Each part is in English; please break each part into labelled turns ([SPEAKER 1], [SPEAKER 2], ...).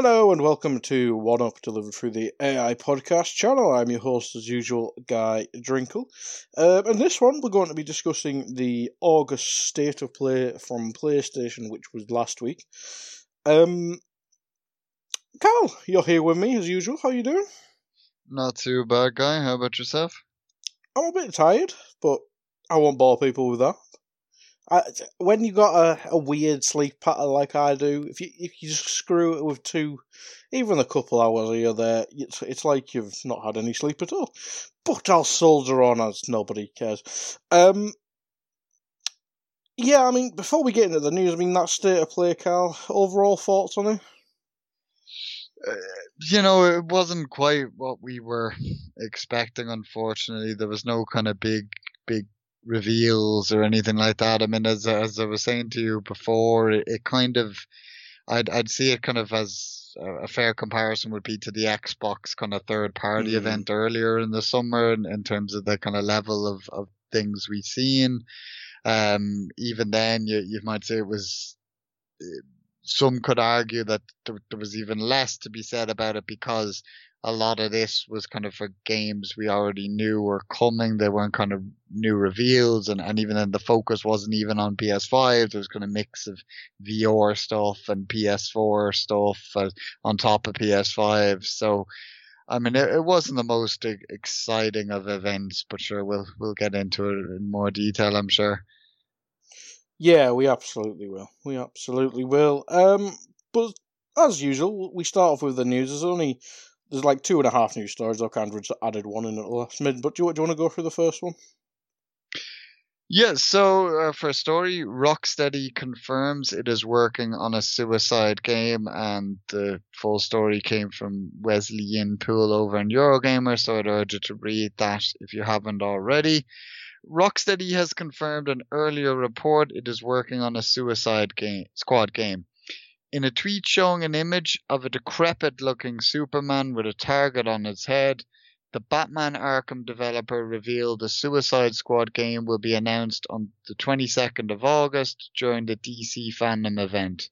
[SPEAKER 1] Hello and welcome to One Up delivered through the AI podcast channel. I'm your host, as usual, Guy Drinkle. Uh, and this one, we're going to be discussing the August state of play from PlayStation, which was last week. Um, Carl, you're here with me as usual. How you doing?
[SPEAKER 2] Not too bad, Guy. How about yourself?
[SPEAKER 1] I'm a bit tired, but I won't bore people with that. I, when you got a, a weird sleep pattern like I do, if you if you just screw it with two, even a couple hours here there, it's it's like you've not had any sleep at all. But I'll soldier on as nobody cares. Um, yeah, I mean, before we get into the news, I mean that state of play, Carl. Overall thoughts on it?
[SPEAKER 2] Uh, you know, it wasn't quite what we were expecting. Unfortunately, there was no kind of big, big reveals or anything like that. I mean, as as I was saying to you before, it, it kind of, I'd I'd see it kind of as a, a fair comparison would be to the Xbox kind of third party mm. event earlier in the summer in, in terms of the kind of level of, of things we've seen. Um, even then, you you might say it was. Some could argue that there, there was even less to be said about it because a lot of this was kind of for games we already knew were coming. They weren't kind of new reveals, and, and even then the focus wasn't even on PS5. There was kind of mix of VR stuff and PS4 stuff uh, on top of PS5. So, I mean, it, it wasn't the most exciting of events, but sure, we'll we'll get into it in more detail. I'm sure.
[SPEAKER 1] Yeah, we absolutely will. We absolutely will. Um, but as usual, we start off with the news. There's only there's like two and a half new stories. I've kind of added one in at the last minute. But do you, do you want to go through the first one?
[SPEAKER 2] Yeah, so uh, for a story, Rocksteady confirms it is working on a suicide game, and the full story came from Wesley Yin-Poole over in Eurogamer, so I'd urge you to read that if you haven't already. Rocksteady has confirmed an earlier report it is working on a Suicide game, Squad game. In a tweet showing an image of a decrepit looking Superman with a target on his head, the Batman Arkham developer revealed the Suicide Squad game will be announced on the 22nd of August during the DC Fandom event.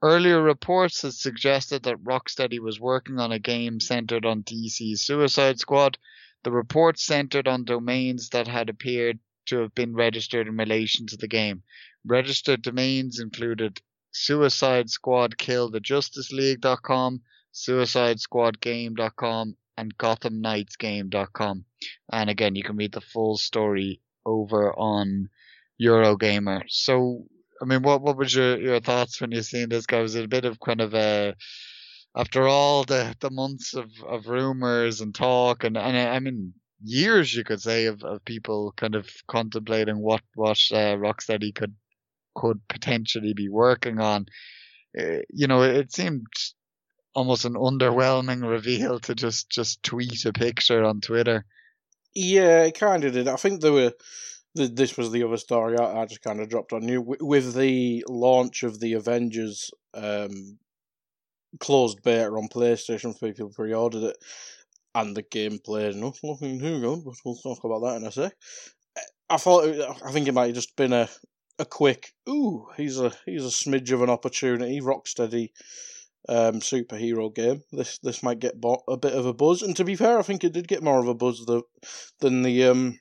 [SPEAKER 2] Earlier reports had suggested that Rocksteady was working on a game centered on DC's Suicide Squad. The reports centered on domains that had appeared to have been registered in relation to the game. Registered domains included Suicide Squad Kill the Justice League.com, Suicide Squad Game.com, and Gotham Knights Game.com. And again, you can read the full story over on Eurogamer. So, I mean, what what was your, your thoughts when you seen this guy? Was it a bit of kind of a after all the, the months of, of rumors and talk and, and I mean years you could say of, of people kind of contemplating what what uh, Rocksteady could could potentially be working on. Uh, you know, it seemed almost an underwhelming reveal to just just tweet a picture on Twitter.
[SPEAKER 1] Yeah, it kind of did. I think there were. This was the other story I, I just kind of dropped on you with the launch of the Avengers um, closed beta on PlayStation for people pre-ordered it, and the gameplay is not looking too good. But we'll talk about that in a sec. I thought it, I think it might have just been a a quick ooh. He's a he's a smidge of an opportunity. Rocksteady um, superhero game. This this might get bo- a bit of a buzz. And to be fair, I think it did get more of a buzz the, than the um,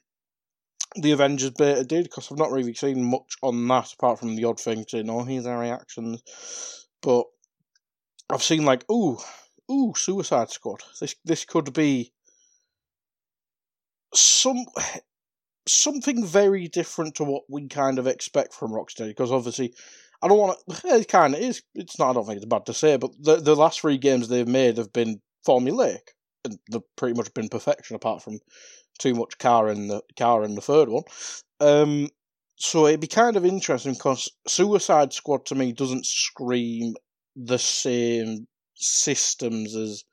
[SPEAKER 1] the Avengers beta did because I've not really seen much on that apart from the odd thing to know here's our reactions. But I've seen like ooh ooh Suicide Squad. This this could be some something very different to what we kind of expect from Rocksteady because obviously I don't want to. It kind of is. It's not. I don't think it's bad to say, but the the last three games they've made have been formulaic, and they've pretty much been perfection, apart from too much car in the car in the third one. Um, so it'd be kind of interesting because Suicide Squad to me doesn't scream the same systems as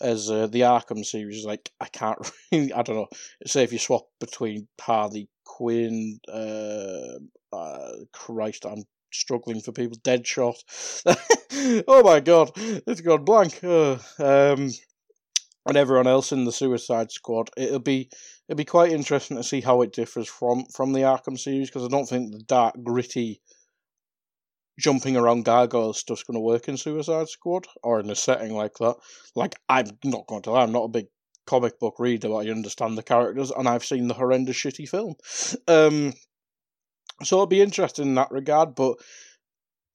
[SPEAKER 1] as uh, the Arkham series. Like I can't really, I don't know. Say if you swap between Harley Quinn, uh, uh, Christ, I'm struggling for people. Deadshot. oh my god, it's gone blank. Uh, um, and everyone else in the Suicide Squad. It'll be it'll be quite interesting to see how it differs from from the Arkham series because I don't think the dark, gritty, jumping around gargoyle stuff's going to work in Suicide Squad or in a setting like that. Like I'm not going to lie, I'm not a big comic book reader, but I understand the characters and I've seen the horrendous shitty film. Um, so it'll be interesting in that regard, but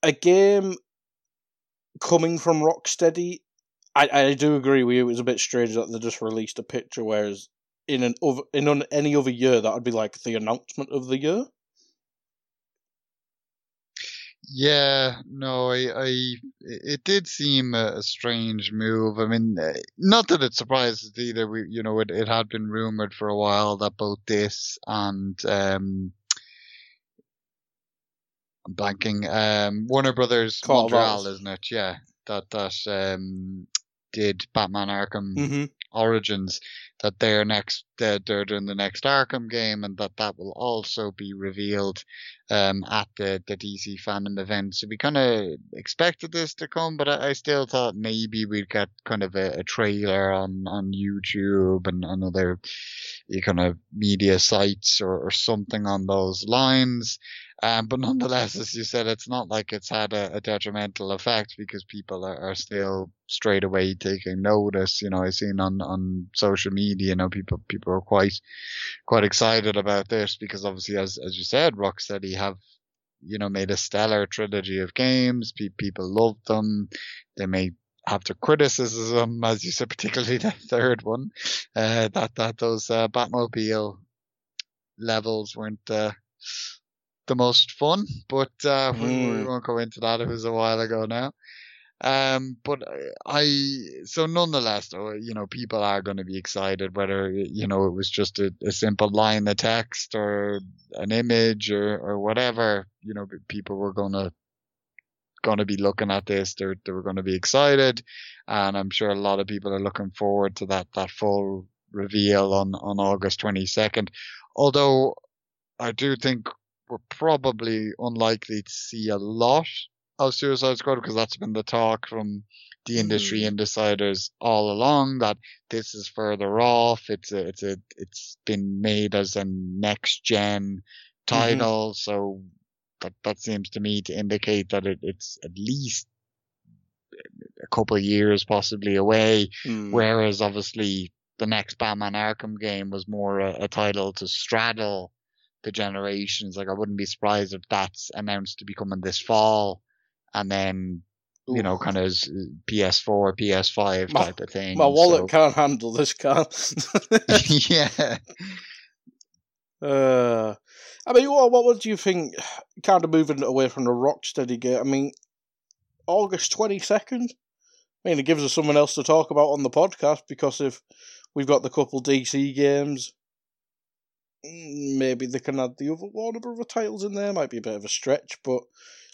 [SPEAKER 1] a game coming from Rocksteady, I, I do agree with you. It was a bit strange that they just released a picture, whereas in an other, in any other year that would be like the announcement of the year.
[SPEAKER 2] Yeah, no, I, I, it did seem a, a strange move. I mean, uh, not that it surprises either. We, you know, it, it had been rumored for a while that both this and um, I'm blanking. Um, Warner Brothers
[SPEAKER 1] Court
[SPEAKER 2] Montreal, isn't it? Yeah, that that um did Batman Arkham
[SPEAKER 1] Mm-hmm.
[SPEAKER 2] Origins. That they're next, they're, they're doing the next Arkham game, and that that will also be revealed um at the the DC fandom event. So we kind of expected this to come, but I, I still thought maybe we'd get kind of a, a trailer on on YouTube and, and other kind of media sites or, or something on those lines. Um, but nonetheless, as you said, it's not like it's had a, a detrimental effect because people are, are, still straight away taking notice. You know, I've seen on, on social media, you know, people, people are quite, quite excited about this because obviously, as, as you said, Rocksteady have, you know, made a stellar trilogy of games. Pe- people love them. They may have their criticism, as you said, particularly the third one, uh, that, that those, uh, Batmobile levels weren't, uh, the most fun, but uh, mm. we, we,
[SPEAKER 1] Hmm.
[SPEAKER 2] won't go into that. It was a while ago now. Um, but I, so nonetheless, though, you know, people are going to be excited whether, you know, it was just a, a simple line of text or an image or, or whatever, you know, people were going to, going to be looking at this. They're, they were going to be excited. And I'm sure a lot of people are looking forward to that, that full reveal on, on August 22nd. Although I do think we're probably unlikely to see a lot of Suicide Squad because that's been the talk from the industry mm. insiders all along that this is further off. It's a, it's a, it's been made as a next gen title. Mm-hmm. So that, that seems to me to indicate that it, it's at least a couple of years possibly away.
[SPEAKER 1] Mm.
[SPEAKER 2] Whereas obviously the next Batman Arkham game was more a, a title to straddle the generations. Like I wouldn't be surprised if that's announced to be coming this fall, and then you know, kind of PS4, PS5
[SPEAKER 1] my,
[SPEAKER 2] type of thing.
[SPEAKER 1] My wallet so. can't handle this car.
[SPEAKER 2] yeah.
[SPEAKER 1] Uh, I mean, what what do you think? Kind of moving away from the Rocksteady game. I mean, August twenty second. I mean, it gives us someone else to talk about on the podcast because if we've got the couple DC games, maybe they can add the other Warner Brother titles in there. Might be a bit of a stretch, but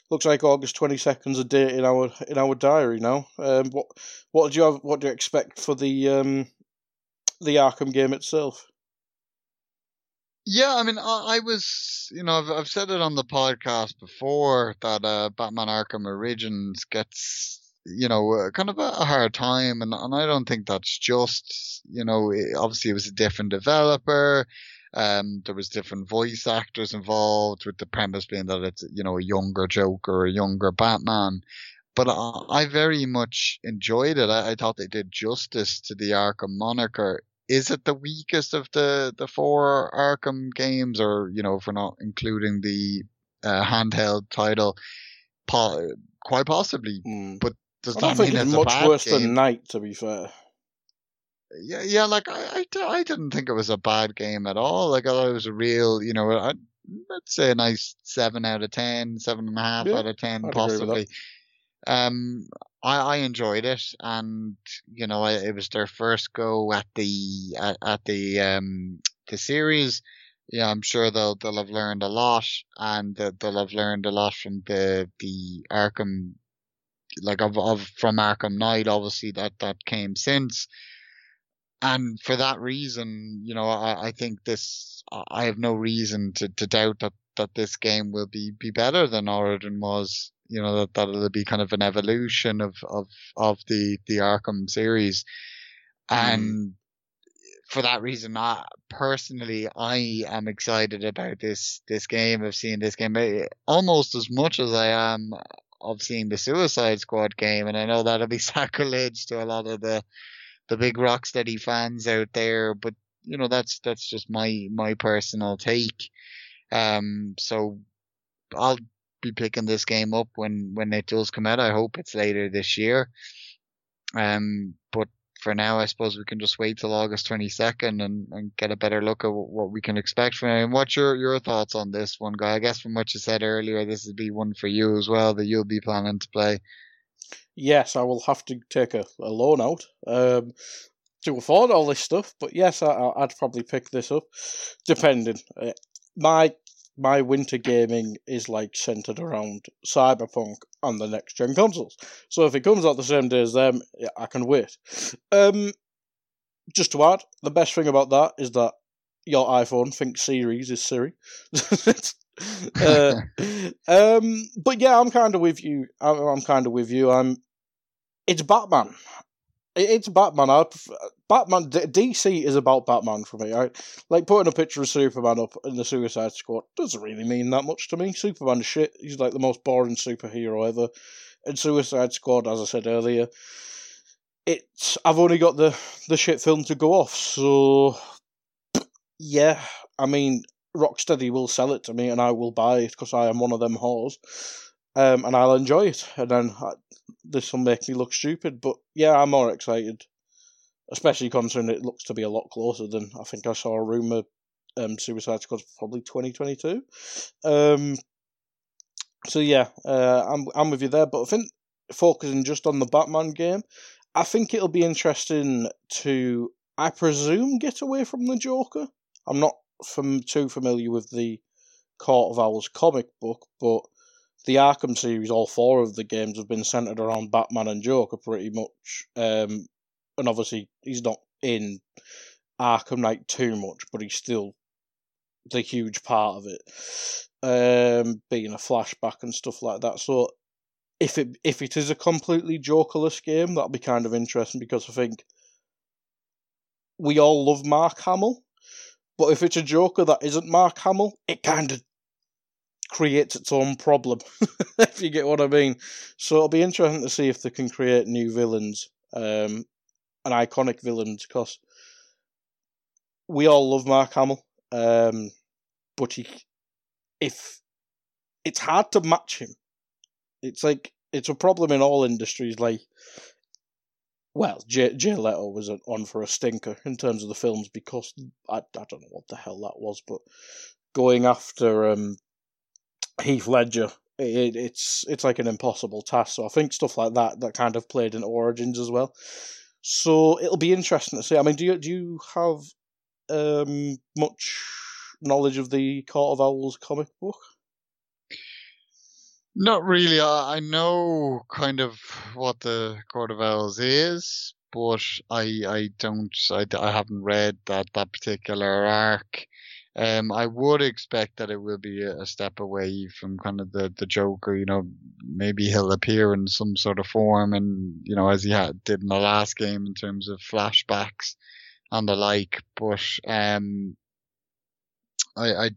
[SPEAKER 1] looks like August twenty second is a date in our in our diary now. Um, what what do you have? What do you expect for the um, the Arkham game itself?
[SPEAKER 2] Yeah, I mean, I, I was, you know, I've, I've said it on the podcast before that uh, Batman Arkham Origins gets, you know, uh, kind of a, a hard time, and, and I don't think that's just, you know, it, obviously it was a different developer. Um, there was different voice actors involved, with the premise being that it's, you know, a younger Joker, a younger Batman. But I, I very much enjoyed it. I, I thought they did justice to the Arkham moniker is it the weakest of the the four Arkham games, or you know, if we're not including the uh, handheld title, po- quite possibly.
[SPEAKER 1] Mm.
[SPEAKER 2] But does
[SPEAKER 1] I
[SPEAKER 2] that
[SPEAKER 1] don't think
[SPEAKER 2] mean
[SPEAKER 1] it's much worse
[SPEAKER 2] game?
[SPEAKER 1] than Night, to be fair.
[SPEAKER 2] Yeah, yeah. Like I, I, I didn't think it was a bad game at all. Like I thought it was a real, you know, I, let's say a nice seven out of ten, seven and a half
[SPEAKER 1] Yeah,
[SPEAKER 2] out of ten,
[SPEAKER 1] I'd agree with that.
[SPEAKER 2] possibly. Um, I, I enjoyed it, and you know, I, it was their first go at the at, at the um the series. Yeah, I'm sure they'll they'll have learned a lot, and they'll have learned a lot from the the Arkham, like of of from Arkham Knight, obviously that that came since. And for that reason, you know, I, I think this, I have no reason to, to doubt that, that this game will be, be better than Origin was. You know, that, that it'll be kind of an evolution of, of, of the, the Arkham series. And for that reason, I, personally, I am excited about this, this game, of seeing this game eh, almost as much as I am of seeing the Suicide Squad game. And I know that'll be sacrilege to a lot of the, the big Rocksteady fans out there, but you know that's that's just my my personal take. Um, so I'll be picking this game up when when it does come out. I hope it's later this year. Um, but for now, I suppose we can just wait till August twenty second and, and get a better look at what we can expect from it. And what's your your thoughts on this one, guy? I guess from what you said earlier, this would be one for you as well that you'll be planning to play.
[SPEAKER 1] Yes, I will have to take a, a loan out um, to afford all this stuff. But yes, I, I'd probably pick this up, depending. Uh, my my winter gaming is like centered around Cyberpunk and the next gen consoles. So if it comes out the same day as them, yeah, I can wait. Um, just to add, the best thing about that is that your iPhone thinks Series is Siri. uh, um, but yeah, I'm kind of with you. I'm, I'm kind of with you. I'm. It's Batman. It- It's Batman. I prefer, Batman. DC is about Batman for me. I like putting a picture of Superman up in the Suicide Squad doesn't really mean that much to me. Superman's shit. He's like the most boring superhero ever. And Suicide Squad, as I said earlier, it's I've only got the the shit film to go off. So yeah, I mean, Rocksteady will sell it to me, and I will buy it because I am one of them whores, um, and I'll enjoy it. And then I, this will make me look stupid, but yeah, I'm more excited, especially considering it looks to be a lot closer than I think I saw a rumor. Um, Suicide Squad's probably 2022. Um, so yeah, uh, I'm I'm with you there, but I think focusing just on the Batman game, I think it'll be interesting to, I presume, get away from the Joker. I'm not from too familiar with the Court of Owls comic book, but the Arkham series, all four of the games have been centered around Batman and Joker pretty much. Um, and obviously, he's not in Arkham Knight too much, but he's still the huge part of it, um, being a flashback and stuff like that. So, if it if it is a completely Jokerless game, that'll be kind of interesting because I think we all love Mark Hamill, but if it's a Joker that isn't Mark Hamill, it kind of creates its own problem, if you get what I mean. So it'll be interesting to see if they can create new villains, um, and iconic villains, because we all love Mark Hamill, um, but he, if it's hard to match him, it's like it's a problem in all industries. Like, well, Jay, Jay Leto was on for a stinker in terms of the films because I, I don't know what the hell that was, but going after um, Heath Ledger, it, it's it's like an impossible task. So I think stuff like that that kind of played in Origins as well. So it'll be interesting to see. I mean, do you do you have um, much knowledge of the Court of Owls comic book?
[SPEAKER 2] Not really. I, I know kind of what the Court of Owls is, but I I don't I, I haven't read that that particular arc. Um, I would expect that it will be a, step away from kind of the the Joker. You know, maybe he'll appear in some sort of form, and you know, as he had, did in the last game in terms of flashbacks and the like. But um, I I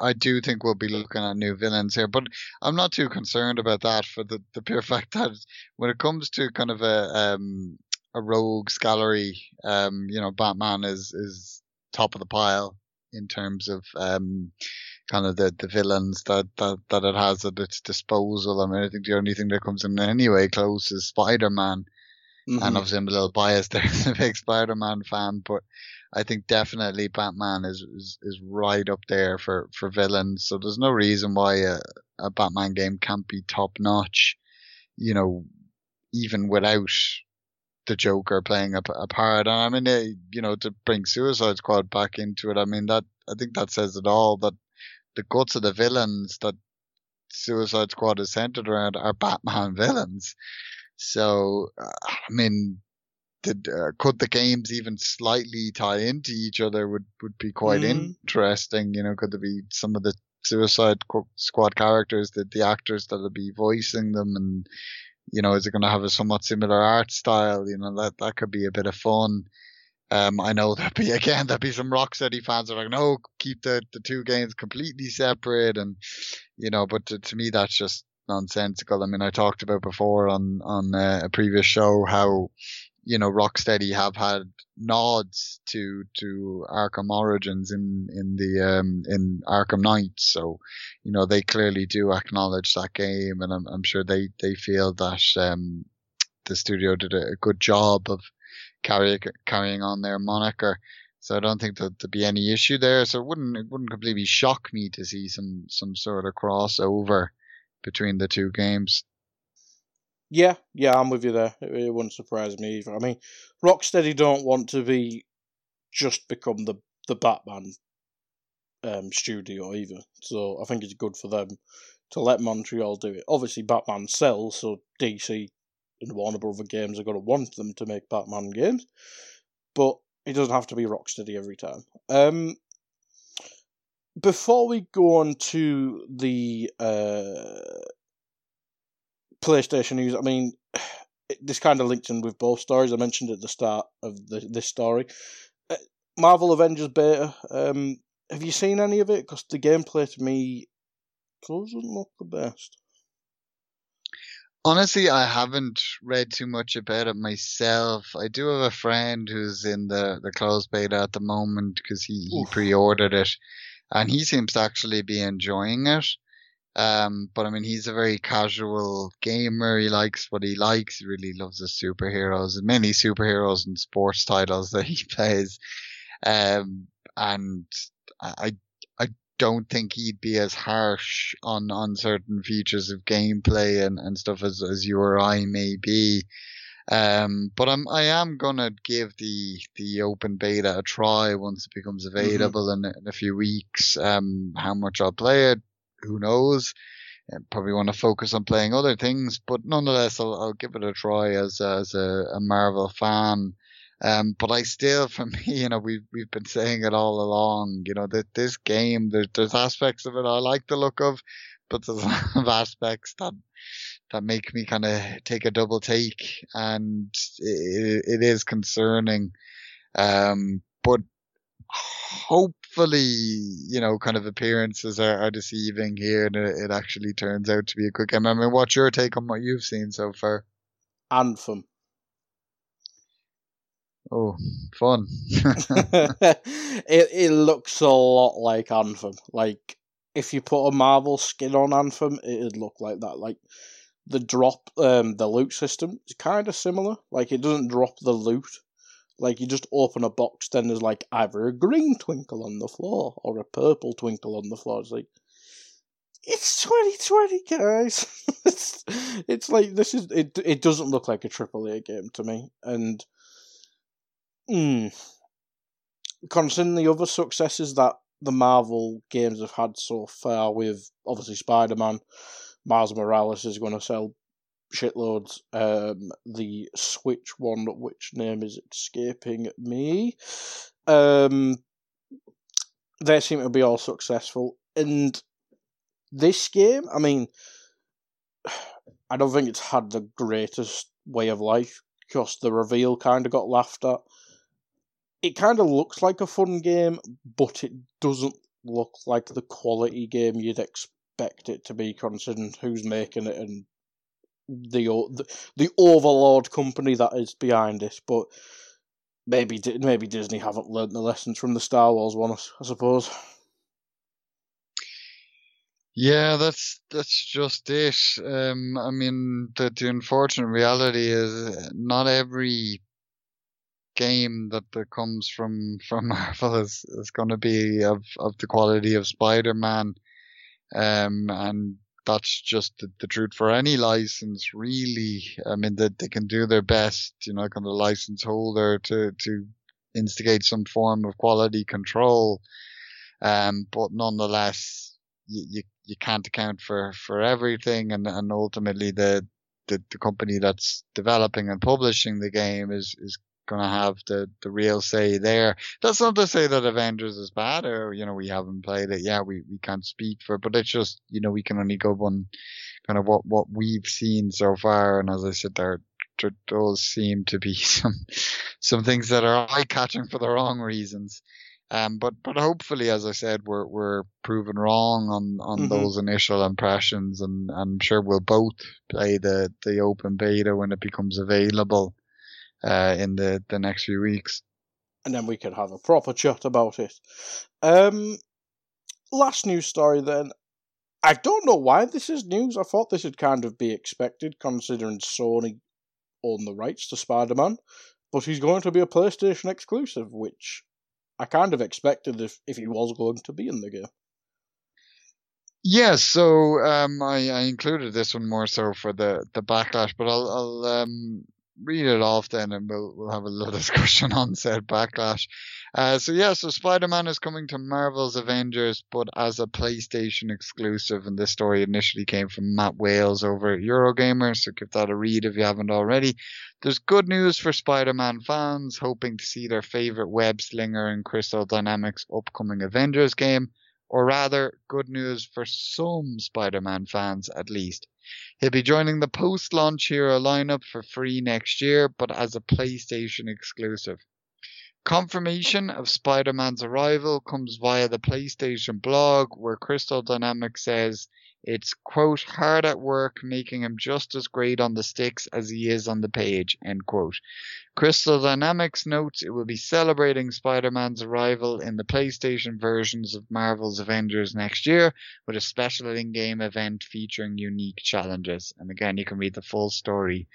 [SPEAKER 2] I do think we'll be looking at new villains here, but I'm not too concerned about that for the, the pure fact that when it comes to kind of a um, a rogues gallery, um, you know, Batman is is top of the pile in terms of um, kind of the, the villains that, that, that it has at its disposal. I mean, I think the only thing that comes in anyway close is Spider Man. Mm-hmm. And obviously, I'm a little biased there as a big Spider Man fan, but I think definitely Batman is, is, is right up there for, for villains. So there's no reason why a, a Batman game can't be top notch, you know, even without the Joker playing a, a part. And I mean, they, you know, to bring Suicide Squad back into it, I mean, that, I think that says it all that the guts of the villains that Suicide Squad is centered around are Batman villains. So, uh, I mean, did uh, could the games even slightly tie into each other would would be quite mm. interesting. You know, could there be some of the Suicide Squad characters that the actors that'll be voicing them, and you know, is it going to have a somewhat similar art style? You know, that that could be a bit of fun. Um, I know that be again there'll be some Rocksteady fans that are like, no, keep the the two games completely separate, and you know, but to, to me that's just nonsensical. I mean, I talked about before on on uh, a previous show how you know, Rocksteady have had nods to to Arkham Origins in in the um, in Arkham Knights, so you know they clearly do acknowledge that game, and I'm I'm sure they they feel that um, the studio did a good job of carry, carrying on their moniker. So I don't think that there'd be any issue there. So it wouldn't it wouldn't completely shock me to see some some sort of crossover between the two games.
[SPEAKER 1] Yeah, yeah, I'm with you there. It, it wouldn't surprise me either. I mean, Rocksteady don't want to be just become the the Batman um, studio either. So I think it's good for them to let Montreal do it. Obviously, Batman sells, so DC and Warner Brother Games are going to want them to make Batman games, but it doesn't have to be Rocksteady every time. Um, before we go on to the uh, PlayStation news, I mean, this kind of links in with both stories. I mentioned at the start of the, this story. Uh, Marvel Avengers beta. Um, have you seen any of it? Because the gameplay to me doesn't look the best.
[SPEAKER 2] Honestly, I haven't read too much about it myself. I do have a friend who's in the, the closed beta at the moment because he, he pre ordered it and he seems to actually be enjoying it. Um, but I mean, he's a very casual gamer. He likes what he likes. He really loves the superheroes, many superheroes and sports titles that he plays. Um, and I, I don't think he'd be as harsh on, on certain features of gameplay and, and stuff as, as you or I may be. Um, but I'm, I am gonna give the, the open beta a try once it becomes mm-hmm. available mm-hmm. in, in a few weeks. Um, how much I'll play it, who knows? And probably want to focus on playing other things, but nonetheless, I'll, I'll give it a try as as a, a Marvel fan. Um, but I still, for me, you know, we've we've been saying it all along. You know that this game, there's there's aspects of it I like the look of, but there's a lot of aspects that that make me kind of take a double take, and it, it is concerning. Um, but hopefully, you know, kind of appearances are, are deceiving here and it, it, actually turns out to be a good game. I mean, what's your take on what you've seen so far?
[SPEAKER 1] Anthem.
[SPEAKER 2] Oh, fun.
[SPEAKER 1] it, it looks a lot like Anthem. Like, if you put a Marvel skin on Anthem, it'd look like that. Like, the drop, um, the loot system is kind of similar. Like, it doesn't drop the loot like you just open a box, then there's like either a green twinkle on the floor or a purple twinkle on the floor. It's like it's 2020, guys. it's, it's like this is it. It doesn't look like a AAA game to me, and mm, considering the other successes that the Marvel games have had so far, with obviously Spider Man, Miles Morales is going to sell shitloads. Um, the Switch one, which name is escaping me, um, they seem to be all successful. And this game, I mean, I don't think it's had the greatest way of life because the reveal kind of got laughed at. It kind of looks like a fun game, but it doesn't look like the quality game you'd expect it to be, considering who's making it and the the, the overlord company that is behind it. But maybe maybe Disney haven't learned the lessons from the Star Wars one, I suppose.
[SPEAKER 2] Yeah, that's that's just it. Um, I mean, the the unfortunate reality is not every game that, that comes from from Marvel is, is going to be of of the quality of Spider Man, um, and that's just the, the, truth for any license, really. I mean, that they, can do their best, you know, kind of license holder to to instigate some form of quality control, um, but nonetheless, you, you you can't account for for everything, and and ultimately the the, the company that's developing and publishing the game is is going to have the, the real say there. That's not to say that Avengers is bad or, you know, we haven't played it. Yeah, we, we can't speak for it, but it's just, you know, we can only go on kind of what, what we've seen so far. And as I said, there, there does seem to be some, some things that are eye catching for the wrong reasons. Um, but, but hopefully, as I said, we're, we're proven wrong on, on mm-hmm. those initial impressions and I'm sure we'll both play the, the open beta when it becomes available uh, in the, the next few weeks.
[SPEAKER 1] And then we can have a proper chat about it. Um, last news story then. I don't know why this is news. I thought this would kind of be expected considering Sony own the rights to Spider Man. But he's going to be a PlayStation exclusive, which I kind of expected if, if he was going to be in the game.
[SPEAKER 2] Yes, so um, I, I included this one more so for the, the backlash, but I'll, I'll um, read it off then and we'll, we'll have a little discussion on said backlash. Uh, so yeah, so Spider-Man is coming to Marvel's Avengers, but as a PlayStation exclusive. And this story initially came from Matt Wales over at Eurogamer. So give that a read if you haven't already. There's good news for Spider-Man fans hoping to see their favorite web slinger in Crystal Dynamics upcoming Avengers game. Or rather, good news for some Spider-Man fans at least. He'll be joining the post-launch hero lineup for free next year, but as a PlayStation exclusive. Confirmation of Spider-Man's arrival comes via the PlayStation blog, where Crystal Dynamics says it's, quote, hard at work making him just as great on the sticks as he is on the page, end quote. Crystal Dynamics notes it will be celebrating Spider-Man's arrival in the PlayStation versions of Marvel's Avengers next year with a special in-game event featuring unique challenges. And again, you can read the full story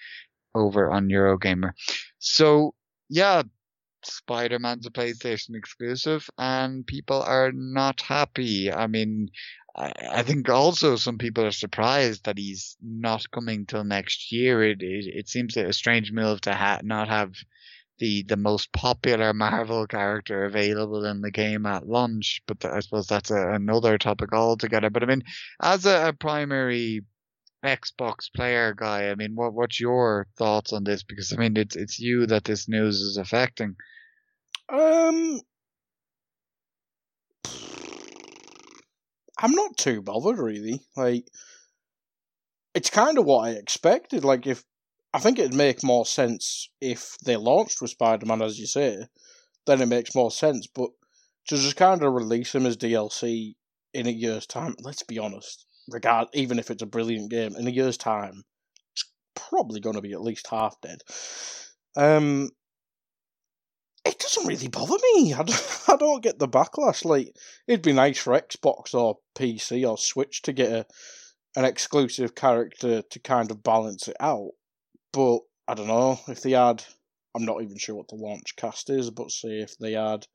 [SPEAKER 2] over on Eurogamer. So, yeah, Spider-Man's a PlayStation exclusive and people are not happy. I mean, I, think also some people are surprised that he's not coming till next year. It it, it seems a strange move to ha- not have the the most popular Marvel character available in the game at launch. But I suppose that's a, another topic altogether. But I mean, as a, a primary Xbox player guy, I mean, what what's your thoughts on this? Because I mean, it's it's you that this news is affecting.
[SPEAKER 1] Um, I'm not too bothered really. Like, it's kind of what I expected. Like, if I think it'd make more sense if they launched with Spider Man, as you say, then it makes more sense. But to just kind of release him as DLC in a year's time, let's be honest, regard even if it's a brilliant game, in a year's time, it's probably going to be at least half dead. Um, it doesn't really bother me. I don't, I don't get the backlash. Like, it'd be nice for Xbox or PC or Switch to get a, an exclusive character to kind of balance it out. But I don't know if they had. I'm not even sure what the launch cast is, but say if they had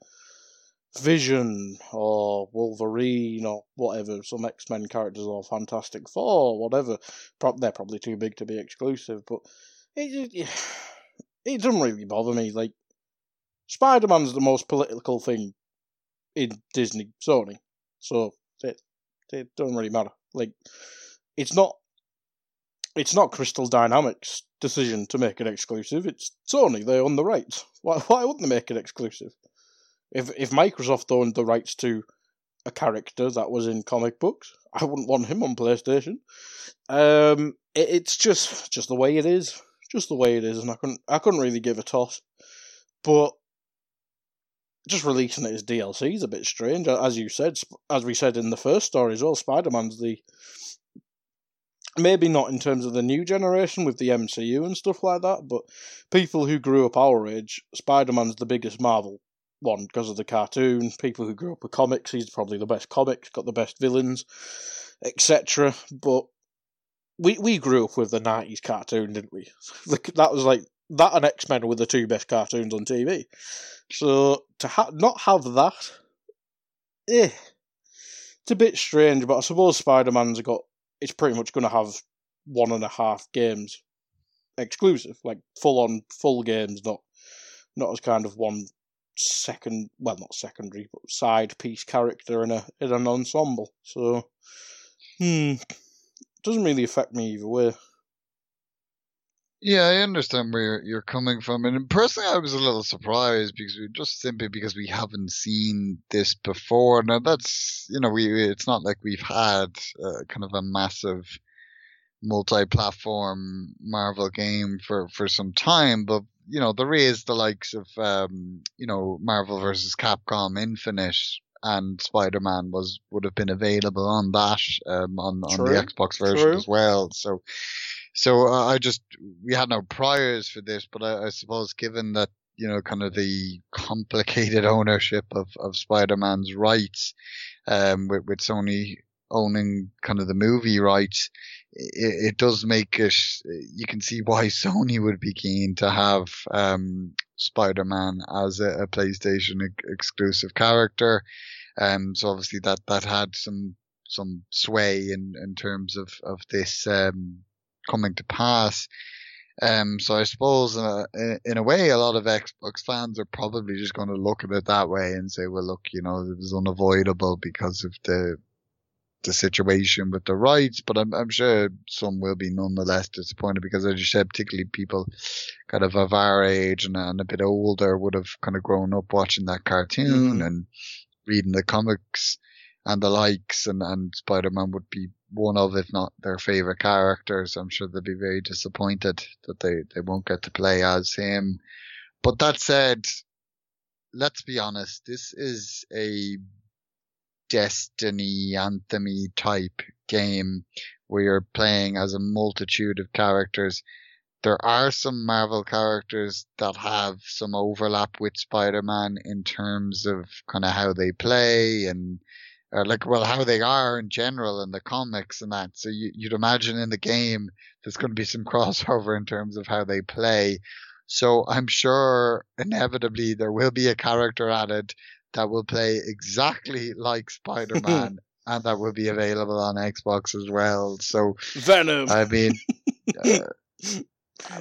[SPEAKER 1] Vision or Wolverine or whatever, some X Men characters or Fantastic Four, whatever. They're probably too big to be exclusive, but it, it, it doesn't really bother me. Like Spider Man's the most political thing in Disney Sony, so it it doesn't really matter. Like it's not it's not Crystal Dynamics' decision to make it exclusive. It's Sony. They own the rights. Why, why wouldn't they make it exclusive? If if Microsoft owned the rights to a character that was in comic books, I wouldn't want him on PlayStation. Um, it, it's just just the way it is, just the way it is, and I couldn't I couldn't really give a toss. But just releasing it as DLC is a bit strange, as you said, as we said in the first story as well. Spider Man's the maybe not in terms of the new generation with the MCU and stuff like that, but people who grew up our age, Spider Man's the biggest Marvel one because of the cartoon. People who grew up with comics, he's probably the best comics, got the best villains, etc. But we we grew up with the nineties cartoon, didn't we? That was like that and X Men were the two best cartoons on TV. So to ha- not have that, eh, it's a bit strange. But I suppose Spider Man's got it's pretty much going to have one and a half games exclusive, like full on full games, not not as kind of one second, well, not secondary, but side piece character in a in an ensemble. So, hmm, doesn't really affect me either way.
[SPEAKER 2] Yeah, I understand where you're, coming from, and personally, I was a little surprised because we just simply because we haven't seen this before. Now that's you know we it's not like we've had uh, kind of a massive multi-platform Marvel game for for some time, but you know there is the likes of um, you know Marvel versus Capcom Infinite and Spider Man was would have been available on that um, on on the Xbox version True. as well. So so uh, I just we had no priors for this, but I, I, suppose given that you know kind of the complicated ownership of of Spider-Man's rights, um, with with Sony owning kind of the movie rights, it, it does make it. You can see why Sony would be keen to have um, Spider-Man as a, a PlayStation exclusive character. Um, so obviously that that had some some sway in in terms of of this um coming to pass. Um, so I suppose uh, in a way, a lot of Xbox fans are probably just going to look at it that way and say, well, look, you know, it was unavoidable because of the the situation with the rights, but I'm, I'm sure some will be nonetheless disappointed because, as you said, particularly people kind of of our age and, and a bit older would have kind of grown up watching that cartoon mm. and reading the comics and the likes, and, and Spider Man would be one of, if not their favorite characters. I'm sure they'll be very disappointed that they, they won't get to play as him. But that said, let's be honest, this is a Destiny anthemy type game where you're playing as a multitude of characters. There are some Marvel characters that have some overlap with Spider-Man in terms of kind of how they play and or like well how they are in general in the comics and that. So you, you'd imagine in the game there's going to be some crossover in terms of how they play. So I'm sure inevitably there will be a character added that will play exactly like Spider-Man and that will be available on Xbox as well. So
[SPEAKER 1] Venom.
[SPEAKER 2] I mean, uh,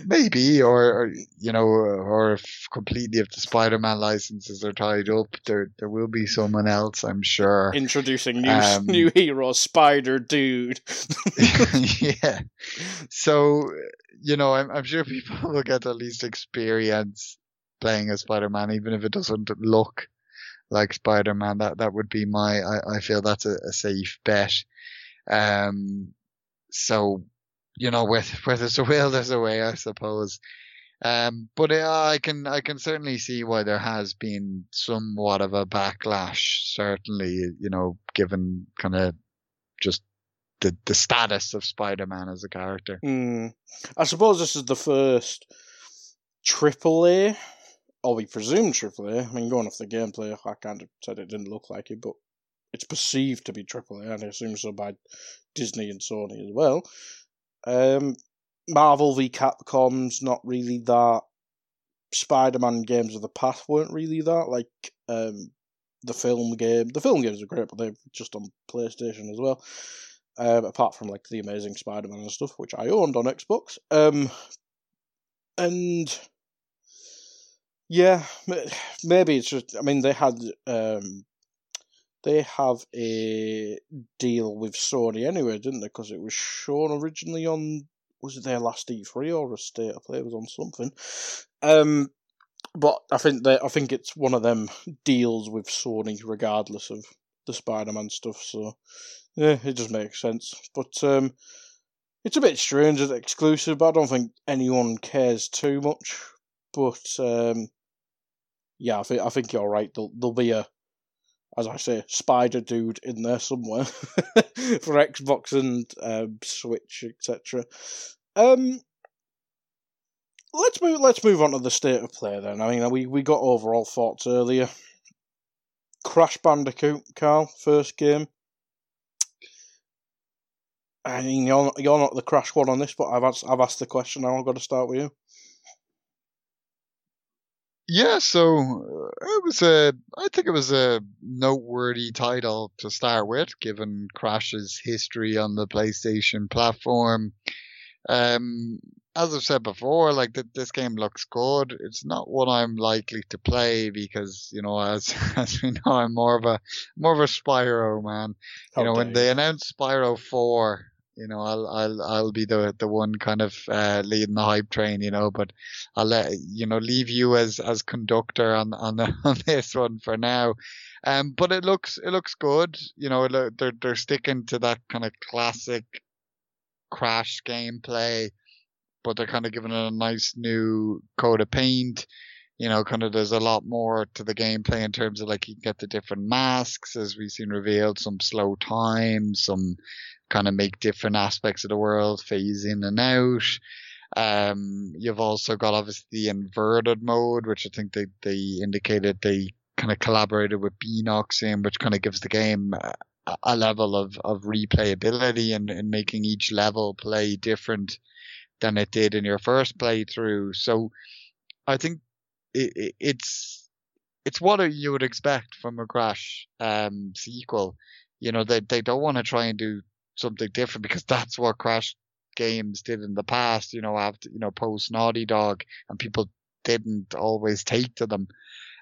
[SPEAKER 2] Maybe, or, or, you know, or if completely if the Spider-Man licenses are tied up, there there will be someone else, I'm sure.
[SPEAKER 1] Introducing new um, new hero, Spider Dude.
[SPEAKER 2] yeah. So you know, I'm I'm sure people will get at least experience playing as Spider-Man, even if it doesn't look like Spider-Man. That that would be my. I, I feel that's a, a safe bet. Um. So you know, where, where there's a will, there's a way, I suppose. Um, but uh, I can I can certainly see why there has been somewhat of a backlash. Certainly, you know, given kind of just the the status of Spider-Man as a character.
[SPEAKER 1] Mm. I suppose this is the first triple A, or we presume triple A. I mean, going off the gameplay, I kind of said it didn't look like it, but it's perceived to be triple A, and I assume so by Disney and Sony as well. Um, Marvel v Capcom's not really that. Spider-Man games of the past weren't really that. Like um, the film game, the film games are great, but they're just on PlayStation as well. Um, apart from like the Amazing Spider-Man and stuff, which I owned on Xbox. Um, and yeah, maybe it's just. I mean, they had um, they have a deal with Sony anyway, didn't they? Because it was shown originally on was it their last E3 or a state of play? It was on something. Um, but I think that I think it's one of them deals with Sony, regardless of the Spider-Man stuff. So yeah, it just makes sense. But um, it's a bit strange it's exclusive, but I don't think anyone cares too much. But um, yeah, I think I think you're right. There'll, there'll be a, as I say, Spider Dude in there somewhere for Xbox and um, Switch, etc. Um, let's move. Let's move on to the state of play then. I mean, we we got overall thoughts earlier. Crash Bandicoot, Carl, first game. I mean, you're you're not the crash one on this, but I've asked, I've asked the question. Now I've got to start with you.
[SPEAKER 2] Yeah, so uh, it was a, I think it was a noteworthy title to start with, given Crash's history on the PlayStation platform. Um, as I've said before, like th- this game looks good. It's not what I'm likely to play because you know, as as we know, I'm more of a more of a Spyro man. You know, when they announced Spyro Four, you know, I'll I'll I'll be the the one kind of uh, leading the hype train, you know. But I'll let you know leave you as as conductor on on the, on this one for now. Um, but it looks it looks good. You know, they're they're sticking to that kind of classic crash gameplay but they're kind of giving it a nice new coat of paint. You know, kind of there's a lot more to the gameplay in terms of like you get the different masks as we've seen revealed, some slow time, some kind of make different aspects of the world phase in and out. Um, you've also got obviously the inverted mode, which I think they, they indicated they kind of collaborated with Beenox in, which kind of gives the game a, a level of, of replayability and, and making each level play different than it did in your first playthrough. So I think it, it, it's it's what you would expect from a Crash um, sequel. You know, they they don't want to try and do something different because that's what Crash games did in the past. You know, after you know post Naughty Dog, and people didn't always take to them.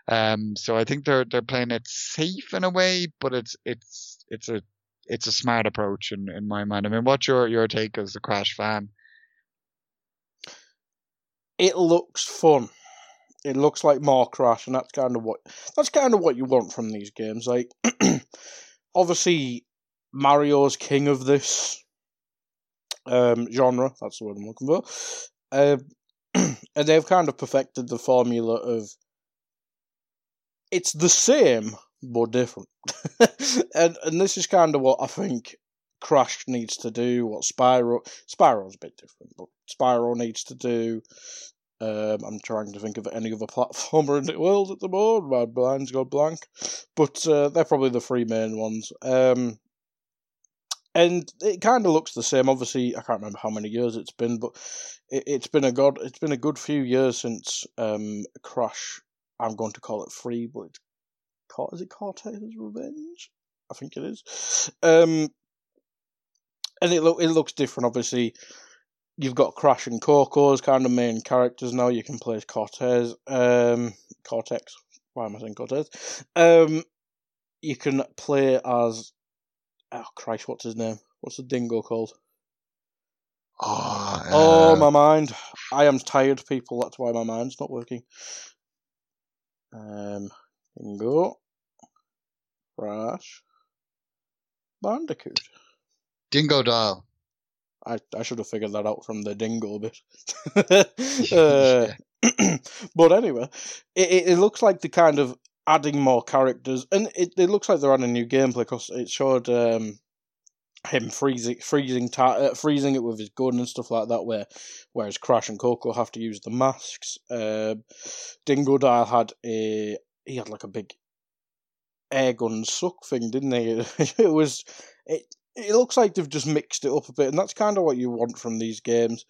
[SPEAKER 2] Um, so I think they're they're playing it safe in a way, but it's it's it's a it's a smart approach in, in my mind. I mean, what's your your take as a Crash fan?
[SPEAKER 1] it looks fun. It looks like more Crash, and that's kind of what that's kind of what you want from these games. Like, obviously, Mario's king of this um, genre. That's the word I'm looking for. Uh, and they've kind of perfected the formula of it's the same but different. and and this is kind of what I think Crash needs to do. What Spyro Spyro's a bit different, but Spyro needs to do. Um, I'm trying to think of any other platformer in the world at the moment. My mind's gone blank, but uh, they're probably the three main ones. Um, and it kind of looks the same. Obviously, I can't remember how many years it's been, but it, has been a good it's been a good few years since um, Crash. I'm going to call it free, but it's is it Cortez's Revenge? I think it is. Um, and it look it looks different. Obviously, you've got Crash and Coco as kind of main characters now. You can play as Cortez, um, Cortex. Why am I saying Cortez? Um, you can play as oh Christ, what's his name? What's the dingo called?
[SPEAKER 2] Oh, uh...
[SPEAKER 1] oh, my mind. I am tired, people. That's why my mind's not working. Um, dingo, Crash, Bandicoot.
[SPEAKER 2] Dingodile.
[SPEAKER 1] I, I should have figured that out from the dingo bit. uh, but anyway, it, it looks like the kind of adding more characters, and it, it looks like they're adding new gameplay because it showed um, him freezing freezing ta- uh, freezing it with his gun and stuff like that. Where whereas Crash and Coco have to use the masks. Uh, Dingodile had a he had like a big air gun suck thing, didn't he? it was it it looks like they've just mixed it up a bit, and that's kind of what you want from these games.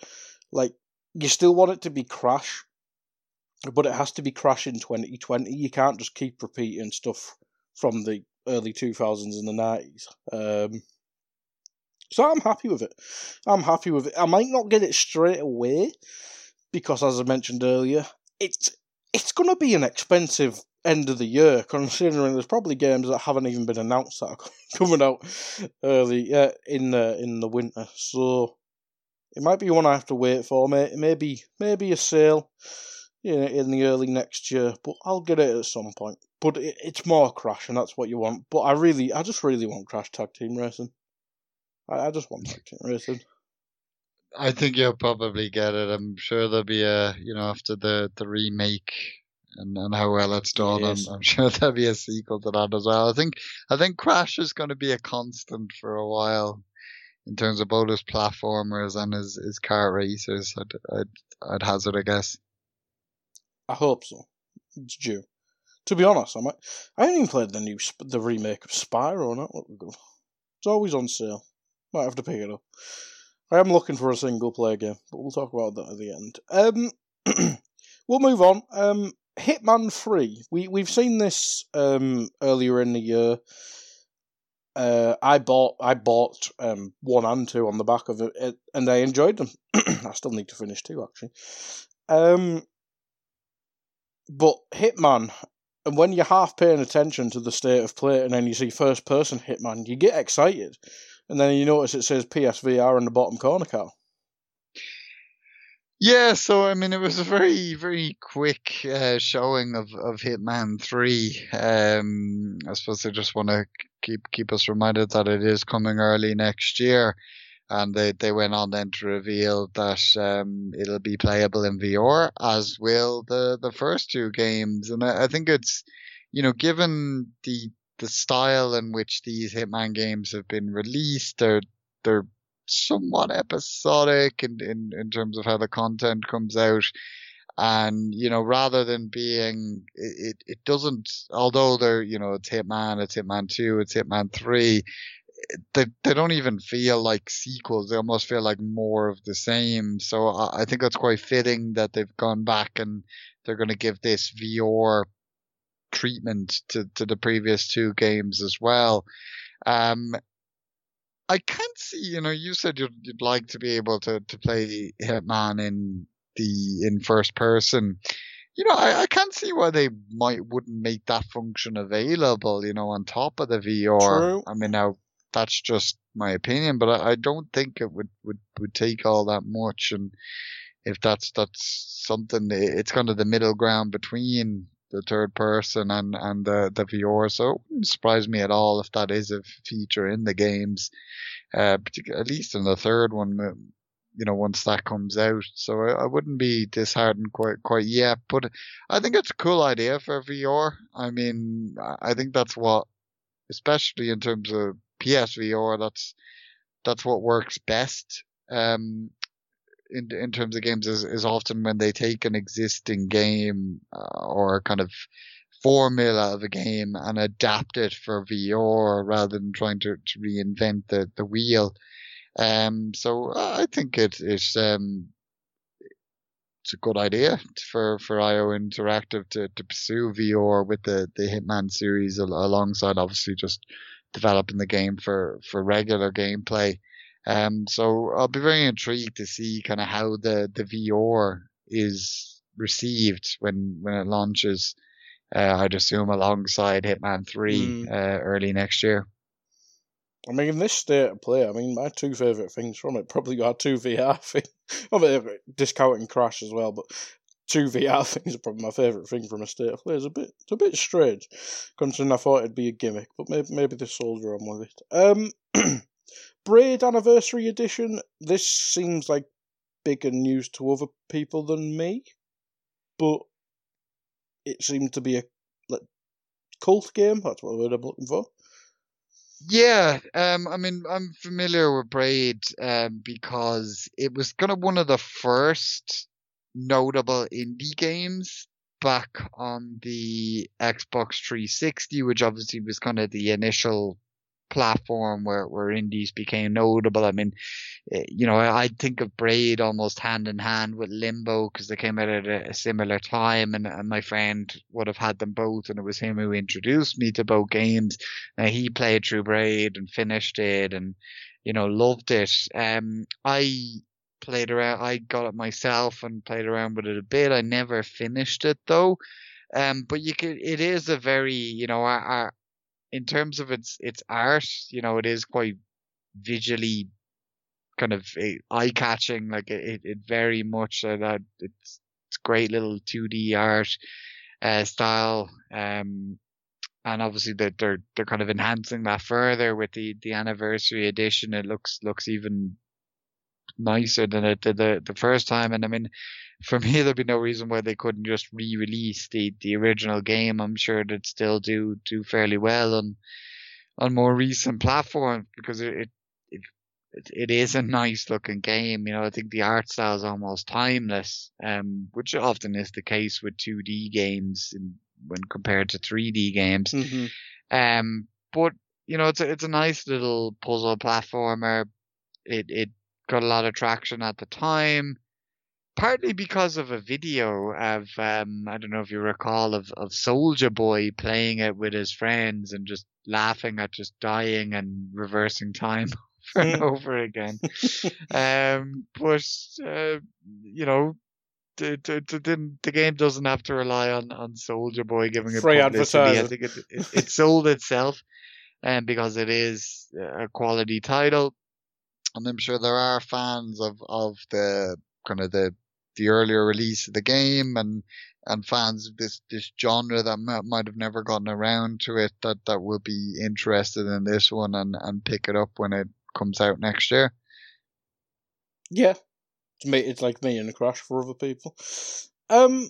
[SPEAKER 1] Like, you still want it to be Crash, but it has to be Crash in 2020. You can't just keep repeating stuff from the early 2000s and the 90s. Um, so I'm happy with it. I'm happy with it. I might not get it straight away because, as I mentioned earlier, it's it's going to be an expensive end of the year, considering there's probably games that haven't even been announced that are coming out early yeah, in the in the winter. So It might be one I have to wait for. Maybe maybe a sale know, in the early next year, but I'll get it at some point. But it, it's more Crash, and that's what you want. But I really, I just really want Crash Tag Team Racing. I, I just want Tag Team Racing.
[SPEAKER 2] I think you'll probably get it. I'm sure there'll be a, you know, after the, the remake and, and how well it's done, yes. I'm, I'm, sure there'll be a sequel to that as well. I think, I think Crash is going to be a constant for a while in terms of both his platformers and his, his car racers. I'd, I'd, I'd hazard a guess.
[SPEAKER 1] I hope so. It's due. To be honest, I might. I haven't even played the new the remake of Spyro. Not It's always on sale. Might have to pick it up. I am looking for a single player game, but we'll talk about that at the end. Um, we'll move on. Um, Hitman Three. We we've seen this um earlier in the year. Uh, I bought I bought um one and two on the back of it, and I enjoyed them. I still need to finish two actually. Um, but Hitman, and when you're half paying attention to the state of play, and then you see first person Hitman, you get excited, and then you notice it says PSVR in the bottom corner, Carl.
[SPEAKER 2] Yeah, so I mean, it was a very, very quick uh, showing of, of Hitman Three. Um, I suppose I just want to keep keep us reminded that it is coming early next year and they, they went on then to reveal that um, it'll be playable in VR as will the, the first two games. And I, I think it's, you know, given the the style in which these Hitman games have been released, they're they're somewhat episodic in, in, in terms of how the content comes out. And, you know, rather than being, it, it doesn't, although they're, you know, it's Hitman, it's Hitman 2, it's Hitman 3, they they don't even feel like sequels. They almost feel like more of the same. So I, I think that's quite fitting that they've gone back and they're going to give this VR treatment to to the previous two games as well. Um, I can't see. You know, you said you'd, you'd like to be able to to play Hitman in the in first person you know, I, I can't see why they might wouldn't make that function available, you know, on top of the VR. True. I mean, now that's just my opinion, but I, I don't think it would, would, would take all that much. And if that's, that's something, it's kind of the middle ground between the third person and, and the, the VR. So it wouldn't surprise me at all if that is a feature in the games, uh, at least in the third one, uh, you know, once that comes out. So I, I, wouldn't be disheartened quite, quite yet, but I think it's a cool idea for VR. I mean, I think that's what, especially in terms of PSVR, that's that's what works best. Um, in in terms of games is, is often when they take an existing game uh, or kind of formula of a game and adapt it for VR rather than trying to, to reinvent the, the wheel. Um, so I think it is um, it's a good idea for, for IO Interactive to, to pursue VR with the, the Hitman series alongside obviously just developing the game for, for regular gameplay. Um, so I'll be very intrigued to see kind of how the, the VR is received when, when it launches. Uh, I'd assume alongside Hitman 3 mm. uh, early next year.
[SPEAKER 1] I mean, in this state of play, I mean, my two favourite things from it probably are two VR things. I mean, discounting Crash as well, but two VR things are probably my favourite thing from a state of play. It's a bit, it's a bit strange, considering I thought it'd be a gimmick, but maybe maybe the soldier on with it. Um, Braid Anniversary Edition. This seems like bigger news to other people than me, but it seemed to be a like cult game. That's what word I'm looking for.
[SPEAKER 2] Yeah, um, I mean, I'm familiar with Braid um, because it was kind of one of the first notable indie games back on the Xbox 360, which obviously was kind of the initial platform where, where indies became notable. I mean, eh, you know, I think of Braid almost hand in hand with Limbo because they came out at a, similar time and, and my friend would have had them both and it was him who introduced me to both games. Now he played through Braid and finished it and, you know, loved it. Um, I played around. I got it myself and played around with it a bit. I never finished it though. Um, but you could, it is a very, you know, our, our, in terms of its, its art, you know, it is quite visually kind of eye catching. Like it, it very much uh, that it's it's great little 2D art uh, style. Um, and obviously they're, they're they're kind of enhancing that further with the the anniversary edition. It looks looks even nicer than it did the the first time. And I mean, for me, there'd be no reason why they couldn't just re-release the the original game. I'm sure it'd still do do fairly well on on more recent platforms because it it it, it is a nice looking game. You know, I think the art style is almost timeless, um, which often is the case with 2D games in, when compared to 3D games.
[SPEAKER 1] Mm-hmm.
[SPEAKER 2] Um, but you know, it's a, it's a nice little puzzle platformer. It it got a lot of traction at the time, partly because of a video of um I don't know if you recall of of Soulja Boy playing it with his friends and just laughing at just dying and reversing time over and over again. um, but uh, you know, the, the, the, the game doesn't have to rely on, on Soulja Boy giving it
[SPEAKER 1] Free
[SPEAKER 2] publicity. I think it, it, it sold itself, and because it is a quality title, and I'm sure there are fans of of the kind of the the earlier release of the game and and fans of this this genre that might, might have never gotten around to it that that will be interested in this one and and pick it up when it comes out next year.
[SPEAKER 1] Yeah, it's me. It's like me and a crash for other people. Um,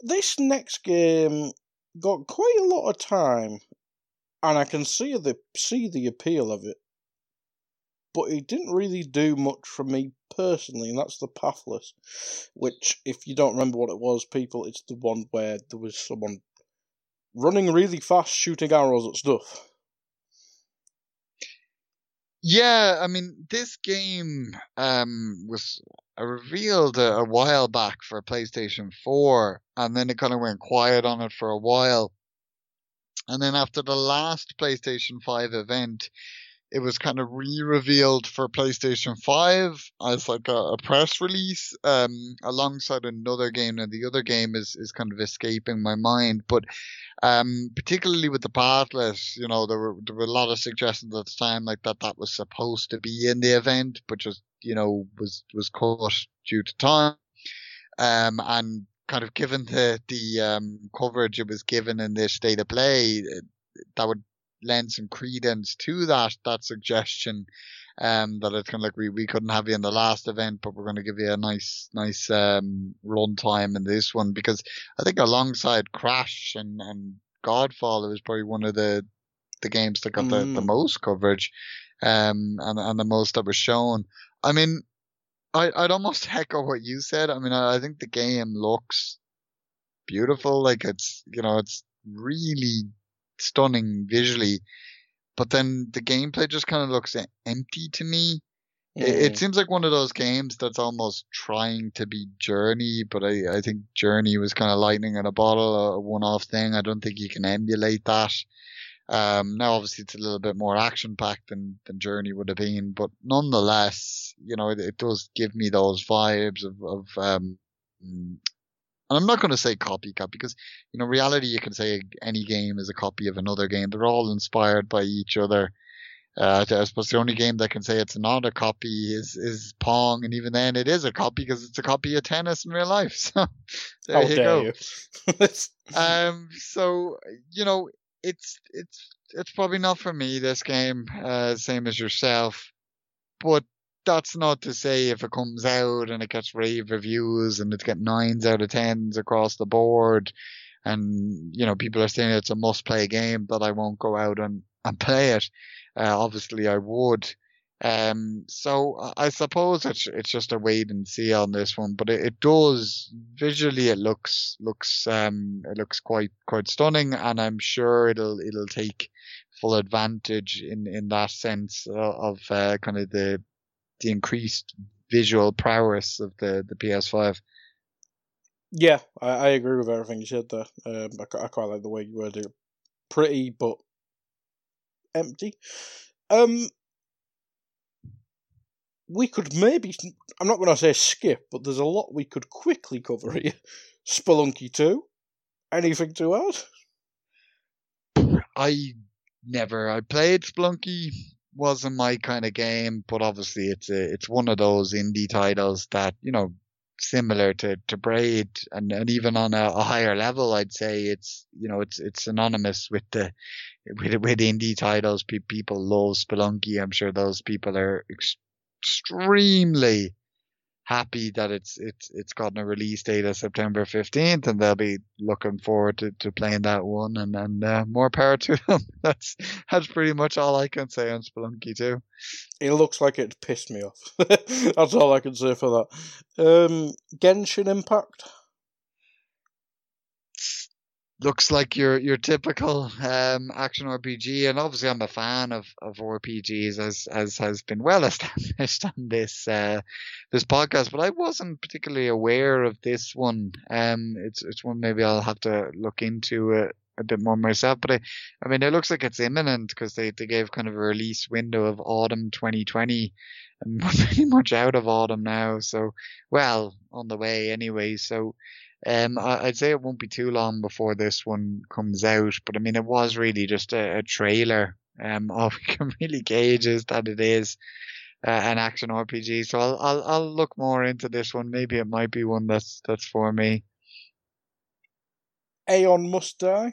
[SPEAKER 1] this next game got quite a lot of time, and I can see the see the appeal of it, but it didn't really do much for me personally, and that's the Pathless. Which, if you don't remember what it was, people, it's the one where there was someone running really fast, shooting arrows at stuff.
[SPEAKER 2] Yeah, I mean, this game um, was revealed a, a while back for PlayStation 4, and then it kind of went quiet on it for a while. And then after the last PlayStation 5 event, it was kind of re-revealed for PlayStation 5 as like a, a press release, um, alongside another game. And the other game is, is kind of escaping my mind, but, um, particularly with the Pathless, you know, there were, there were a lot of suggestions at the time, like that that was supposed to be in the event, but just, you know, was, was cut due to time. Um, and kind of given the, the, um, coverage it was given in this state of play, that would lend some credence to that that suggestion um that it's kind of like we, we couldn't have you in the last event but we're going to give you a nice nice um run time in this one because i think alongside crash and and godfall it was probably one of the the games that got the, the
[SPEAKER 1] Mm.
[SPEAKER 2] most coverage um and and the most that was shown. I mean i i'd almost echo what you said. I mean i, I think the game looks beautiful. Like it's you know it's really stunning visually, but then the gameplay just kind of looks empty to me. It, it seems like one of those games that's almost trying to be Journey, but I, I think Journey was kind of lightning in a bottle, a one-off thing. I don't think you can emulate that. Um, now obviously it's a little bit more action packed than, than Journey would have been, but nonetheless, you know, it, it does give me those vibes of, of, um, and I'm not going to say copycat because, you know, reality, you can say any game is a copy of another game. They're all inspired by each other. Uh, I suppose the only game that can say it's not a copy is, is Pong. And even then it is a copy because it's a copy of tennis in real life. So there
[SPEAKER 1] How
[SPEAKER 2] you
[SPEAKER 1] dare
[SPEAKER 2] go.
[SPEAKER 1] you?
[SPEAKER 2] Um, so, you know, it's, it's, it's probably not for me, this game, uh, same as yourself, but that's not to say if it comes out and it gets rave reviews and it's got nines out of tens across the board and, you know, people are saying it's a must play game that I won't go out and, and play it. Uh, obviously I would. Um, so I- suppose it's it's just a wait and see on this one, but it, it does visually it looks looks um it looks quite quite stunning, and I'm sure it'll it'll take full advantage in in that sense of, of uh, kind of the the increased visual prowess of the the PS5.
[SPEAKER 1] Yeah, I, I agree with everything you said there. Um, I, I quite like the way you worded it. Pretty, but empty. Um, we could maybe. I'm not going to say skip, but there's a lot we could quickly cover here. Spelunky 2. Anything to add?
[SPEAKER 2] I never I played Spelunky wasn't my kind of game, but obviously it's a, it's one of those indie titles that you know similar to to Braid and, and even on a, a higher level, I'd say it's you know it's it's synonymous with the with with indie titles. People love Spelunky. I'm sure those people are ex- extremely happy that it's it's it's gotten a release date of September 15th, and they'll be looking forward to, to playing that one. And and uh, more power to them. That's that's pretty much all I can say on Spelunky 2.
[SPEAKER 1] It looks like it pissed me off. that's all I can say for that. Um, Genshin Impact
[SPEAKER 2] looks like your your typical um, action RPG, and obviously I'm a fan of, of RPGs as as has been well established on this uh, this podcast. But I wasn't particularly aware of this one. Um, it's it's one maybe I'll have to look into it a bit more myself. But I, I mean, it looks like it's imminent because they they gave kind of a release window of autumn 2020. And we're pretty much out of autumn now, so well on the way anyway. So um, I'd say it won't be too long before this one comes out, but I mean, it was really just a, a trailer. Um, all we can really gauge is that it is uh, an action RPG. So I'll, I'll I'll look more into this one. Maybe it might be one that's that's for me.
[SPEAKER 1] Aeon must die.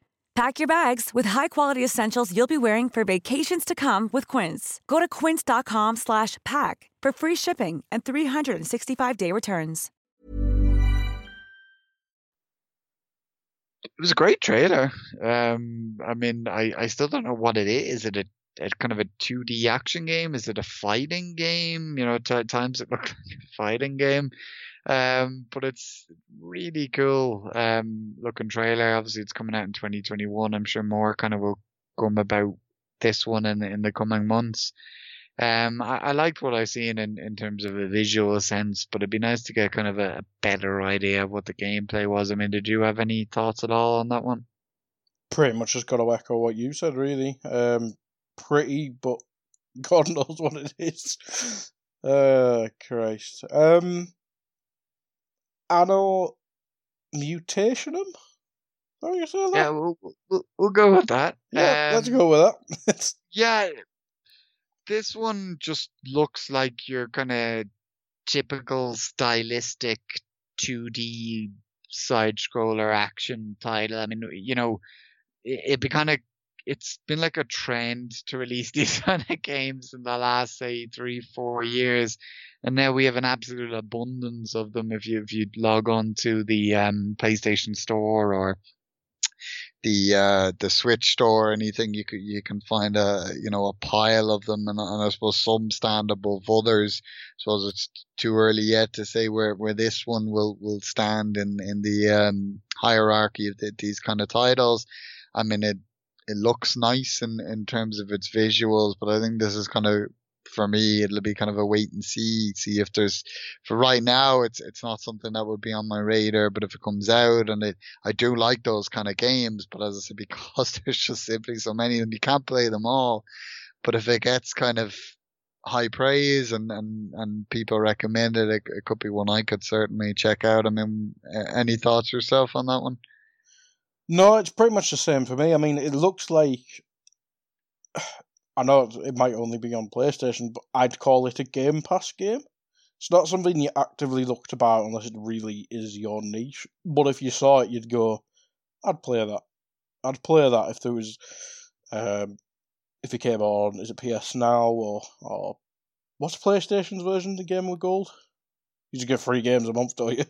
[SPEAKER 3] Pack your bags with high-quality essentials you'll be wearing for vacations to come with Quince. Go to quince.com slash pack for free shipping and 365-day returns.
[SPEAKER 2] It was a great trailer. Um, I mean, I, I still don't know what it is. Is it a, a kind of a 2D action game? Is it a fighting game? You know, at times it looked like a fighting game. Um, but it's really cool. Um, looking trailer. Obviously, it's coming out in 2021. I'm sure more kind of will come about this one in in the coming months. Um, I, I liked what I've seen in, in terms of a visual sense, but it'd be nice to get kind of a, a better idea of what the gameplay was. I mean, did you have any thoughts at all on that one?
[SPEAKER 1] Pretty much just got to echo what you said, really. Um, pretty, but God knows what it is. Uh, Christ. Um, Anno Mutationum? How you say that?
[SPEAKER 2] Yeah, we'll, we'll, we'll go with that.
[SPEAKER 1] Yeah,
[SPEAKER 2] Um,
[SPEAKER 1] let's go with that.
[SPEAKER 2] Yeah, this one just looks like your kind of typical stylistic 2D side scroller action title. I mean, you know, it, it'd be kind of it's been like a trend to release these kind of games in the last say three four years. And now we have an absolute abundance of them if you if you log on to the um playstation store or the uh the switch store or anything you could you can find a you know a pile of them. And, and i suppose some stand above others. I suppose it's too early yet to say where where this one will will stand in in the um hierarchy of the, these kind of titles. I mean it it looks nice in, in terms of its visuals, but I think this is kind of for me it'll be kind of a wait and see, see if there's for right now it's it's not something that would be on my radar, but if it comes out and it I do like those kind of games, but as I said, because there's just simply so many them, you can't play them all. But if it gets kind of high praise and, and, and people recommend it. it. It could be one I could certainly check out. I mean, any thoughts yourself on that one?
[SPEAKER 1] No, it's pretty much the same for me. I mean, it looks like I know it might only be on PlayStation, but I'd call it a Game Pass game. It's not something you actively look to buy unless it really is your niche. But if you saw it, you'd go, "I'd play that. I'd play that if there was, um, if it came on. Is it PS Now or or what's PlayStation's version of the game with gold? You just get free games a month, don't
[SPEAKER 2] you?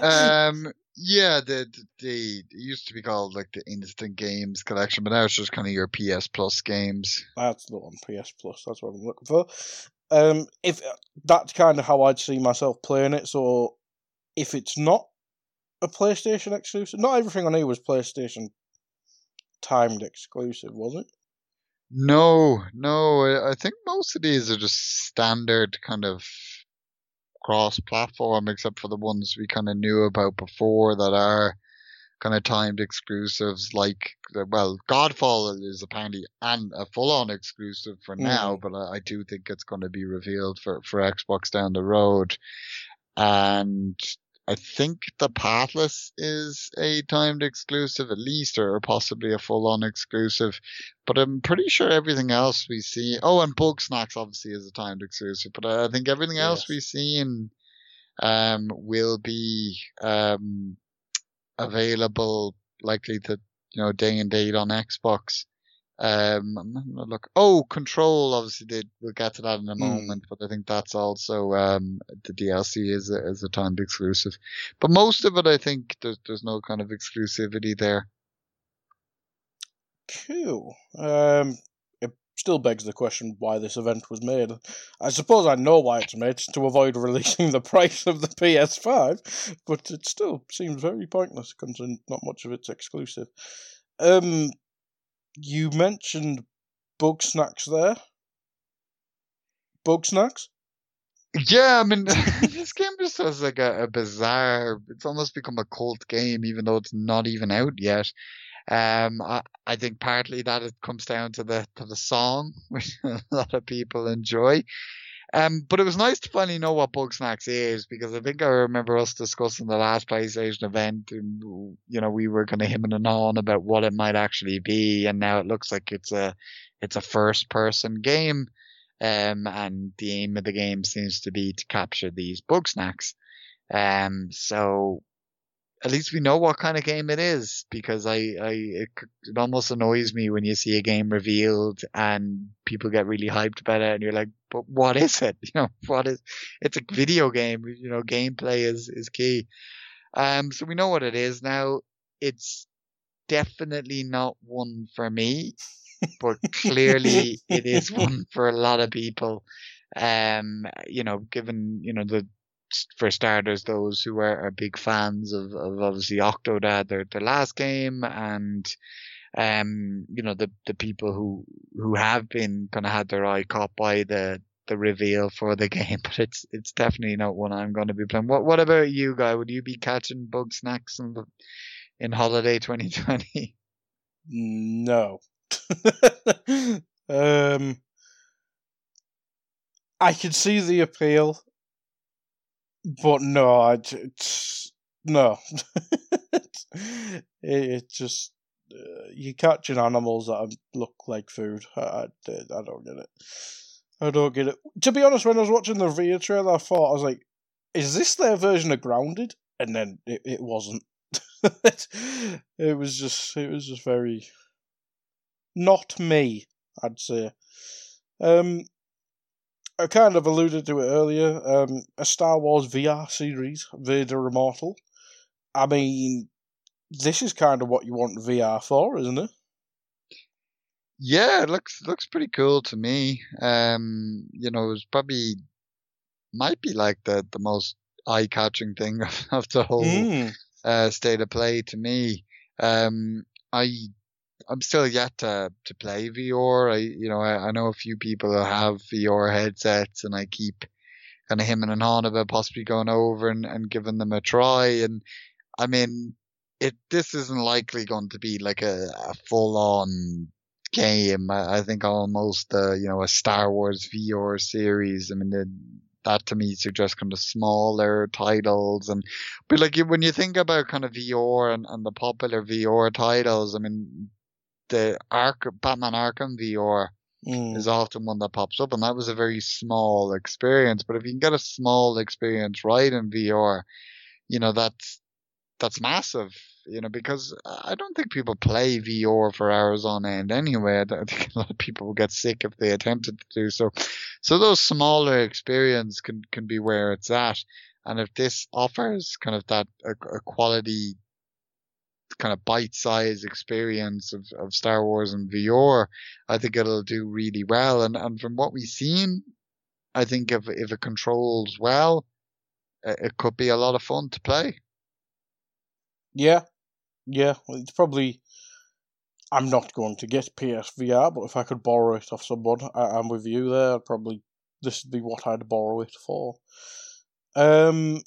[SPEAKER 2] um, yeah, the, the it used to be called like the Instant Games Collection, but now it's just kind of your PS Plus games.
[SPEAKER 1] That's the one, PS Plus. That's what I'm looking for. Um, if that's kind of how I'd see myself playing it. So if it's not a PlayStation exclusive, not everything on here was PlayStation timed exclusive, was it?
[SPEAKER 2] No, no. I think most of these are just standard kind of cross-platform, except for the ones we kind of knew about before that are kind of timed exclusives. Like, well, Godfall is apparently and a full-on exclusive for mm. now, but I, I do think it's going to be revealed for for Xbox down the road. And I think the Pathless is a timed exclusive at least, or possibly a full-on exclusive. But I'm pretty sure everything else we see. Oh, and Bugsnax obviously is a timed exclusive, but I think everything yes. else we see in um, will be um, available likely to you know day and date on Xbox. Um, I'm not gonna look. Oh, Control. Obviously, they, we'll get to that in a mm. moment, but I think that's also um, the DLC is a, is a timed exclusive. But most of it, I think there's there's no kind of exclusivity there.
[SPEAKER 1] Cool. Um, it still begs the question why this event was made. I suppose I know why it's made to avoid releasing the price of the PS5, but it still seems very pointless considering not much of it's exclusive. Um, you mentioned bug snacks there. Bug snacks?
[SPEAKER 2] Yeah, I mean, this game just has like a, a, bizarre. It's almost become a cult game, even though it's not even out yet. Um, I, I think partly that it comes down to the to the song, which a lot of people enjoy. Um, but it was nice to finally know what Bugsnax is because I think I remember us discussing the last PlayStation event and, you know, we were kind of him and on about what it might actually be. And now it looks like it's a, it's a first person game. Um, and the aim of the game seems to be to capture these Bugsnax. Um, so at least we know what kind of game it is because I, I it, it, almost annoys me when you see a game revealed and people get really hyped about it and you're like, but what is it? You know, what is, it's a video game, you know, gameplay is, is key. Um, so we know what it is now. It's definitely not one for me, but clearly it is one for a lot of people. Um, you know, given, you know, the, for starters, those who are, are big fans of, of obviously Octodad, their, their last game, and um, you know, the, the people who, who have been kind of had their eye caught by the, the reveal for the game, but it's, it's definitely not one I'm going to be playing. What, what about you, guy? Would you be catching Bugsnax in, in holiday 2020?
[SPEAKER 1] No. um, I can see the appeal but no, I, it's no. it, it just uh, you're catching animals that look like food. I, I, I don't get it. I don't get it. To be honest, when I was watching the video trailer, I thought I was like, "Is this their version of Grounded?" And then it, it wasn't. it was just it was just very not me. I'd say. Um, I kind of alluded to it earlier. Um, a Star Wars VR series, Vader Immortal. I mean, this is kind of what you want VR for, isn't it?
[SPEAKER 2] Yeah, it looks looks pretty cool to me. Um, you know, it's probably might be like the the most eye catching thing of, of the whole mm. uh, state of play to me. Um, I I'm still yet to to play VR. I you know I, I know a few people who have VR headsets, and I keep kind of him and on about possibly going over and, and giving them a try. And I mean, it this isn't likely going to be like a, a full on game. I, I think almost uh, you know a Star Wars VR series. I mean, the, that to me suggests kind of smaller titles and but like when you think about kind of VR and, and the popular VR titles, I mean the Ark Batman Arkham VR
[SPEAKER 1] Mm.
[SPEAKER 2] is often one that pops up and that was a very small experience. But if you can get a small experience right in VR, you know, that's that's massive, you know, because I don't think people play VR for hours on end anyway. I think a lot of people will get sick if they attempted to do so. So those smaller experience can, can be where it's at. And if this offers kind of that a, a quality kind of bite-sized experience of, of Star Wars and VR, I think it'll do really well. And, and from what we've seen, I think if, if it controls well, it could be a lot of fun to play.
[SPEAKER 1] Yeah, yeah. It's probably. I'm not going to get PSVR, but if I could borrow it off someone, I, am with you there. Probably this would be what I'd borrow it for. Um,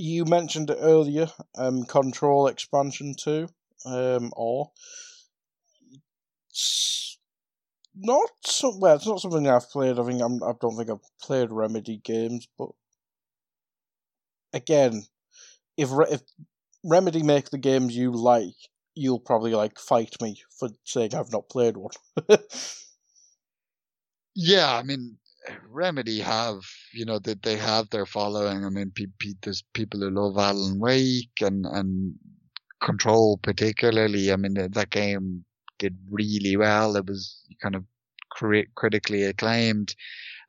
[SPEAKER 1] you mentioned it earlier. Um, Control expansion two. Um, or not so well. It's not something I've played. I think I'm. I don't think I've played Remedy games, but again, if if Remedy make the games you like, you'll probably like fight me for saying I've not played one.
[SPEAKER 2] yeah, I mean, Remedy have, you know, that they, have their following. I mean, pe- pe- there's people who love Alan Wake and and Control particularly. I mean, that game did really well. It was kind of crit- critically acclaimed.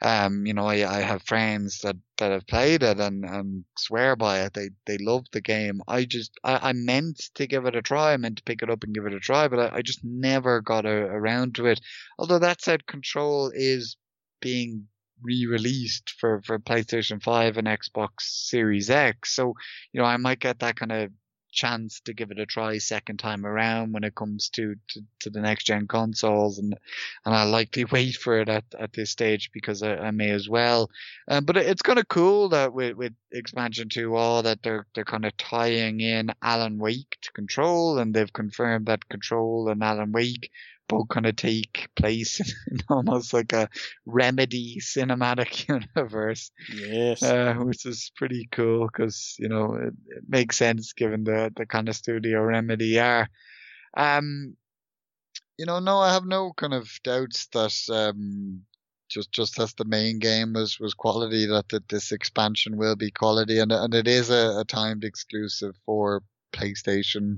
[SPEAKER 2] Um, you know, I, I have friends that, that have played it and, and swear by it. They, they love the game. I just, I, I meant to give it a try. I meant to pick it up and give it a try, but I, I just never got a, around to it. Although that said, Control is being re-released for, for PlayStation 5 and Xbox Series X. So, you know, I might get that kind of chance to give it a try second time around when it comes to, to, to the next gen consoles and and I'll likely wait for it at, at this stage because I, I may as well. Um, but it's kind of cool that with, with expansion 2 all that they're they're kind of tying in Alan Wake to Control and they've confirmed that Control and Alan Wake both kind of take place in almost like a remedy cinematic universe.
[SPEAKER 1] Yes.
[SPEAKER 2] Uh, which is pretty cool because, you know, it, it, makes sense given the, the kind of studio remedy are. Um, you know, no, I have no kind of doubts that, um, just, just as the main game was, was quality, that, that this expansion will be quality and, and it is a, a timed exclusive for PlayStation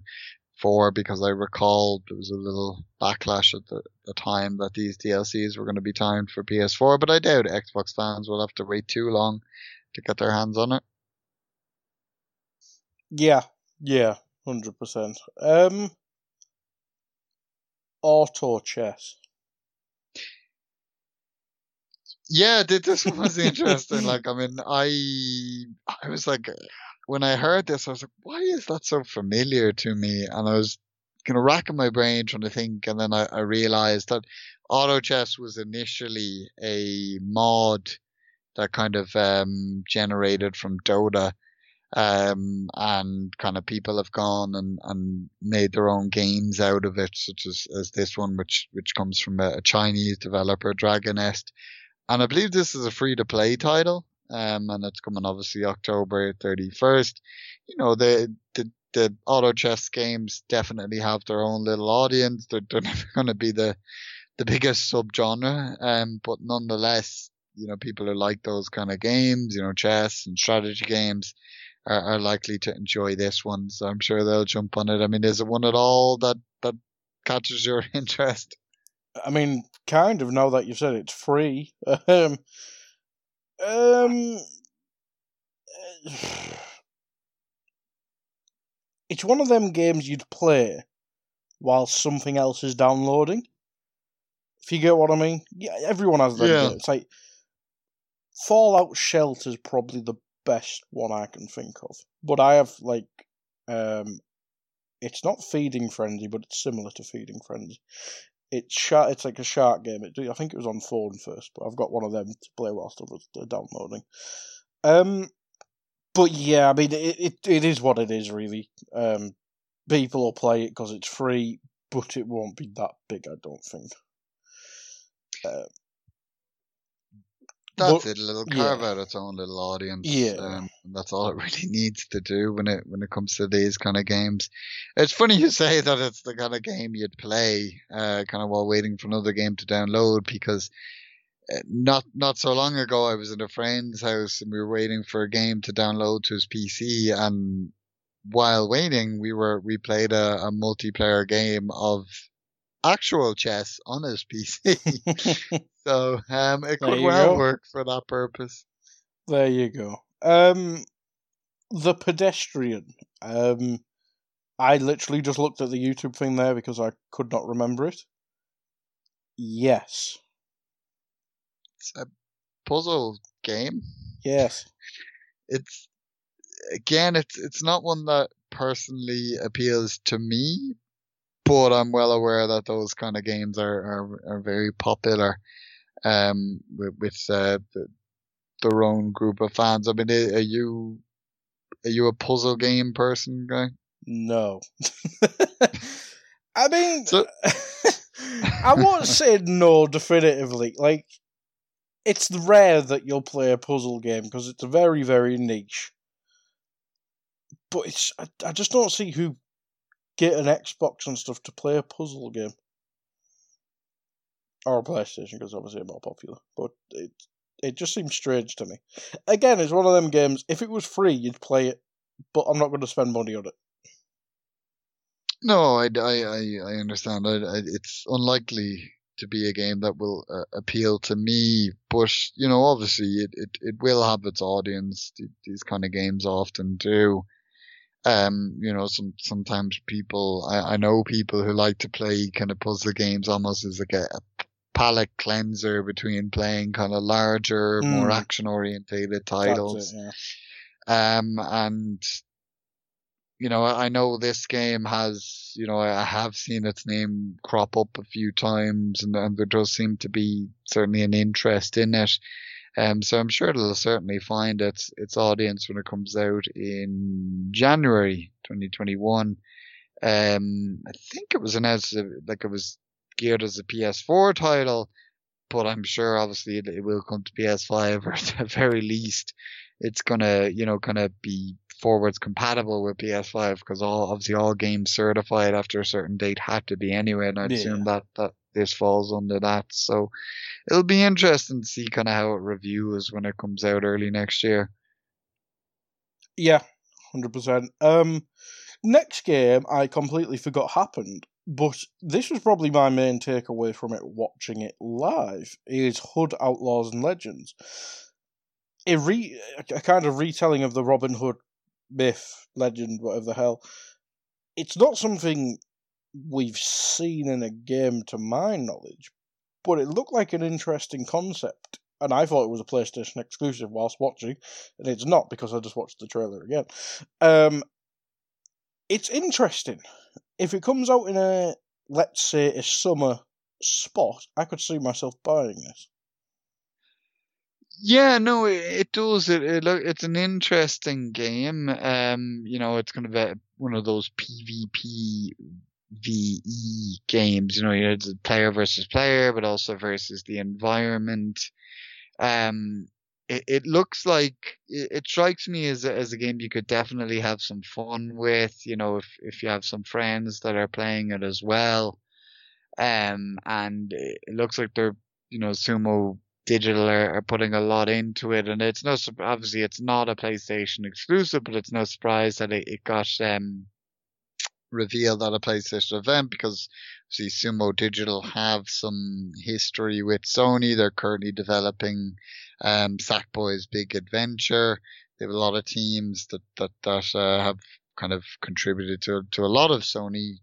[SPEAKER 2] 4 because I recall there was a little backlash at the, the time that these DLCs were going to be timed for PS4, but I doubt Xbox fans will have to wait too long to get their hands on it.
[SPEAKER 1] Yeah, yeah, 100%. Um, auto chess.
[SPEAKER 2] Yeah, this was interesting. like, I mean, I, I was like, when I heard this, I was like, why is that so familiar to me? And I was kind of racking my brain trying to think, and then I, I realized that Auto Chess was initially a mod that kind of um, generated from Dota. Um, and kind of people have gone and, and made their own games out of it, such as, as this one, which, which comes from a, a Chinese developer, Dragonest. And I believe this is a free to play title um, and it's coming obviously October 31st. You know, the, the, the auto chess games definitely have their own little audience. They're, they're never going to be the, the biggest subgenre, um, but nonetheless, you know, people who like those kind of games, you know, chess and strategy games are, are likely to enjoy this one. So I'm sure they'll jump on it. I mean, is it one at all that, that catches your interest?
[SPEAKER 1] I mean, kind of now that you've said it's free. Um, um, it's one of them games you'd play while something else is downloading. If you get what I mean, yeah, everyone has that. Yeah. It's like Fallout Shelter is probably the best one I can think of, but I have like, um, it's not Feeding Frenzy, but it's similar to Feeding Frenzy. It's. It's like a shark game. It, I think it was on phone first, but I've got one of them to play whilst I was downloading. Um, but yeah, I mean, it, it it is what it is, really. Um, people will play it because it's free, but it won't be that big, I don't think. Uh,
[SPEAKER 2] That's
[SPEAKER 1] but-
[SPEAKER 2] it. It'll
[SPEAKER 1] yeah.
[SPEAKER 2] carve out its own little audience.
[SPEAKER 1] Yeah.
[SPEAKER 2] Um, and that's all it really needs to do when it when it comes to these kind of games. It's funny you say that it's the kind of game you'd play, uh, kind of while waiting for another game to download because uh, not not so long ago I was in a friend's house and we were waiting for a game to download to his PC and while waiting we were we played a, a multiplayer game of actual chess on his PC. so um, it could well
[SPEAKER 1] go.
[SPEAKER 2] work for that purpose.
[SPEAKER 1] There you go. Um, the pedestrian. Um, I literally just looked at the YouTube thing there because I could not remember it. Yes,
[SPEAKER 2] It's a puzzle game.
[SPEAKER 1] yes.
[SPEAKER 2] It's again, it's it's not one that personally appeals to me, but I'm well aware that those kind of games are are, are very popular. Um, with, with uh, the, their own group of fans. I mean, are you are you a puzzle game person, guy?
[SPEAKER 1] No. I mean,
[SPEAKER 2] So-
[SPEAKER 1] I won't say no definitively. Like, it's rare that you'll play a puzzle game because it's very, very niche. But it's I, I just don't see who get an Xbox and stuff to play a puzzle game. Or a PlayStation because obviously they're more popular. But it it just seems strange to me. Again, it's one of them games. If it was free, you'd play it, but I'm not going to spend money on it.
[SPEAKER 2] No, I, I, I, I understand. I, I, it's unlikely to be a game that will uh, appeal to me, but you know, obviously, it, it, it will have its audience. These kind of games often do. Um, you know, some sometimes people, I, I know people who like to play kind of puzzle games almost as like a, a palate cleanser between playing kind of larger, more
[SPEAKER 1] Mm.
[SPEAKER 2] action orientated titles.
[SPEAKER 1] it, yeah.
[SPEAKER 2] Um, and you know, I I know this game has, you know, I have seen its name crop up a few times, and, and there does seem to be certainly an interest in it. Um, so I'm sure it'll certainly find its its audience when it comes out in January 2021. Um, I think it was announced like it was geared as a PS4 title, but I'm sure obviously it, it will come to PS5 or at the very least it's gonna, you know, kind of be forwards compatible with PS5 because all obviously all games certified after a certain date had to be anyway, and I'd
[SPEAKER 1] Yeah.
[SPEAKER 2] assume that that this falls under that. So it'll be interesting to see kind of how it reviews when it comes out early next year.
[SPEAKER 1] Yeah, hundred percent. Um, next game I completely forgot happened, but this was probably my main takeaway from it watching it live. Is Hood Outlaws and Legends, a re a kind of retelling of the Robin Hood myth, legend, whatever the hell. It's not something we've seen in a game to my knowledge, but it looked like an interesting concept. And I thought it was a PlayStation exclusive whilst watching, and it's not because I just watched the trailer again. Um, it's interesting. If it comes out in a, let's say, a summer spot, I could see myself buying this.
[SPEAKER 2] Yeah, no, it, it does. It, it look, it's an interesting game. Um, you know, it's kind of a, one of those PvP VE games. You know, it's a player versus player, but also versus the environment. Um, it, it looks like it, it strikes me as a, as a game you could definitely have some fun with. You know, if if you have some friends that are playing it as well. Um, and it it looks like they're you know Sumo Digital are, are putting a lot into it, and it's no obviously it's not a PlayStation exclusive, but it's no surprise that it, it got um revealed at a PlayStation event because see Sumo Digital have some history with Sony. They're currently developing um Sackboy's Big Adventure. They have a lot of teams that that that uh, have kind of contributed to to a lot of Sony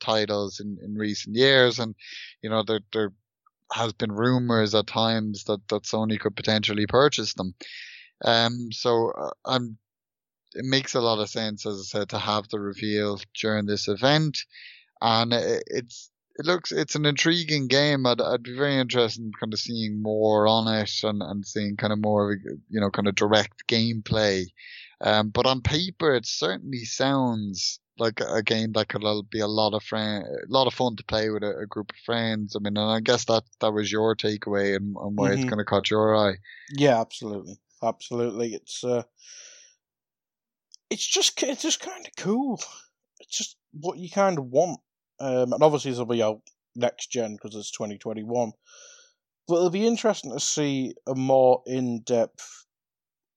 [SPEAKER 2] titles in, in recent years, and you know there there has been rumors at times that that Sony could potentially purchase them. Um, so uh, I'm it makes a lot of sense, as I said, to have the reveal during this event, and it, it's it looks it's an intriguing game. I'd I'd be very interested in kind of seeing more on it and and seeing kind of more of a you know kind of direct gameplay. Um, but on paper, it certainly sounds like a game that could be a lot of friend, a lot of fun to play with a, a, group of friends. I mean, and I guess that that was your takeaway and, and why mm-hmm. it's going to catch your eye.
[SPEAKER 1] Yeah, absolutely, absolutely. It's uh, it's just it's just kind of cool. It's just what you kind of want. Um, and obviously, this will be out next gen because it's 2021. But it'll be interesting to see a more in depth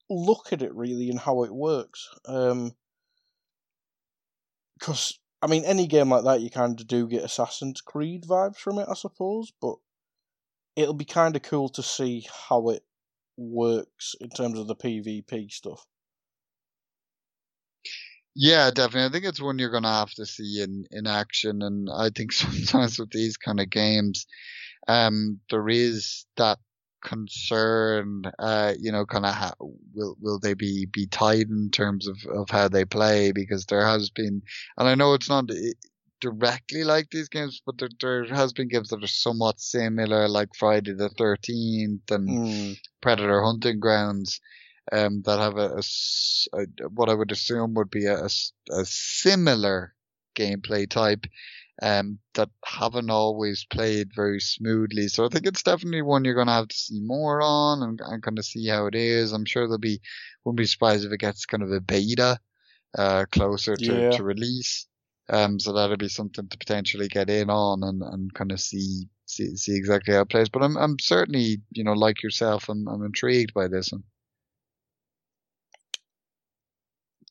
[SPEAKER 1] look at it, really, and how it works. Um, because I mean, any game like that, you kind of do get Assassin's Creed vibes from it, I suppose. But it'll be kind of cool to see how it works in terms of the PvP stuff.
[SPEAKER 2] Yeah, definitely. I think it's one you're gonna have to see in in action, and I think sometimes with these kind of games, um, there is that concern, uh, you know, kind of how will will they be be tied in terms of of how they play? Because there has been, and I know it's not directly like these games, but there, there has been games that are somewhat similar, like Friday the Thirteenth and mm. Predator Hunting Grounds. Um, that have a, a, a, what I would assume would be a, a similar gameplay type, um, that haven't always played very smoothly. So I think it's definitely one you're going to have to see more on and, and kind of see how it is. I'm sure there'll be, wouldn't be surprised if it gets kind of a beta, uh, closer to, yeah. to release. Um, so that'll be something to potentially get in on and, and kind of see, see, see exactly how it plays. But I'm, I'm certainly, you know, like yourself, I'm, I'm intrigued by this one.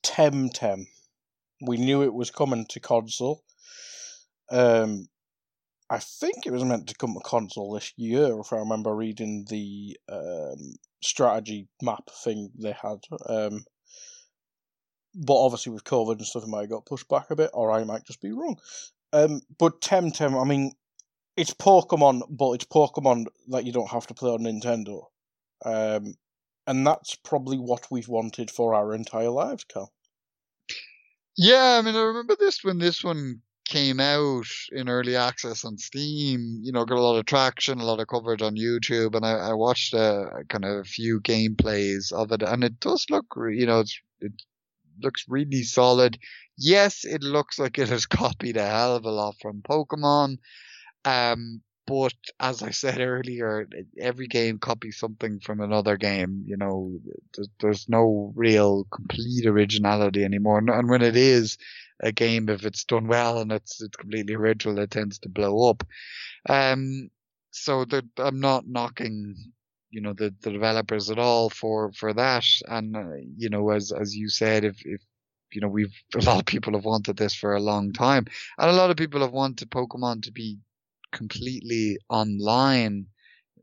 [SPEAKER 1] Temtem. We knew it was coming to console. Um, I think it was meant to come to console this year, if I remember reading the um, strategy map thing they had. Um, but obviously, with COVID and stuff, it might have got pushed back a bit, or I might just be wrong. Um, but Temtem, I mean, it's Pokemon, but it's Pokemon that you don't have to play on Nintendo. Um, and that's probably what we've wanted for our entire lives, Cal.
[SPEAKER 2] Yeah, I mean, I remember this when this one came out in early access on Steam, you know, got a lot of traction, a lot of coverage on YouTube, and I, I watched a, kind of a few gameplays of it, and it does look, you know, it looks really solid. Yes, it looks like it has copied a hell of a lot from Pokemon, um, but as I said earlier, every game copies something from another game. You know, there's, no real complete originality anymore, and when it is, a game if it's done well and it's it's completely original, it tends to blow up. Um, so I'm not knocking, you know, the, the developers at all for for that. And uh, you know, as as you said, if if you know, we've a lot of people have wanted this for a long time, and a lot of people have wanted Pokemon to be completely online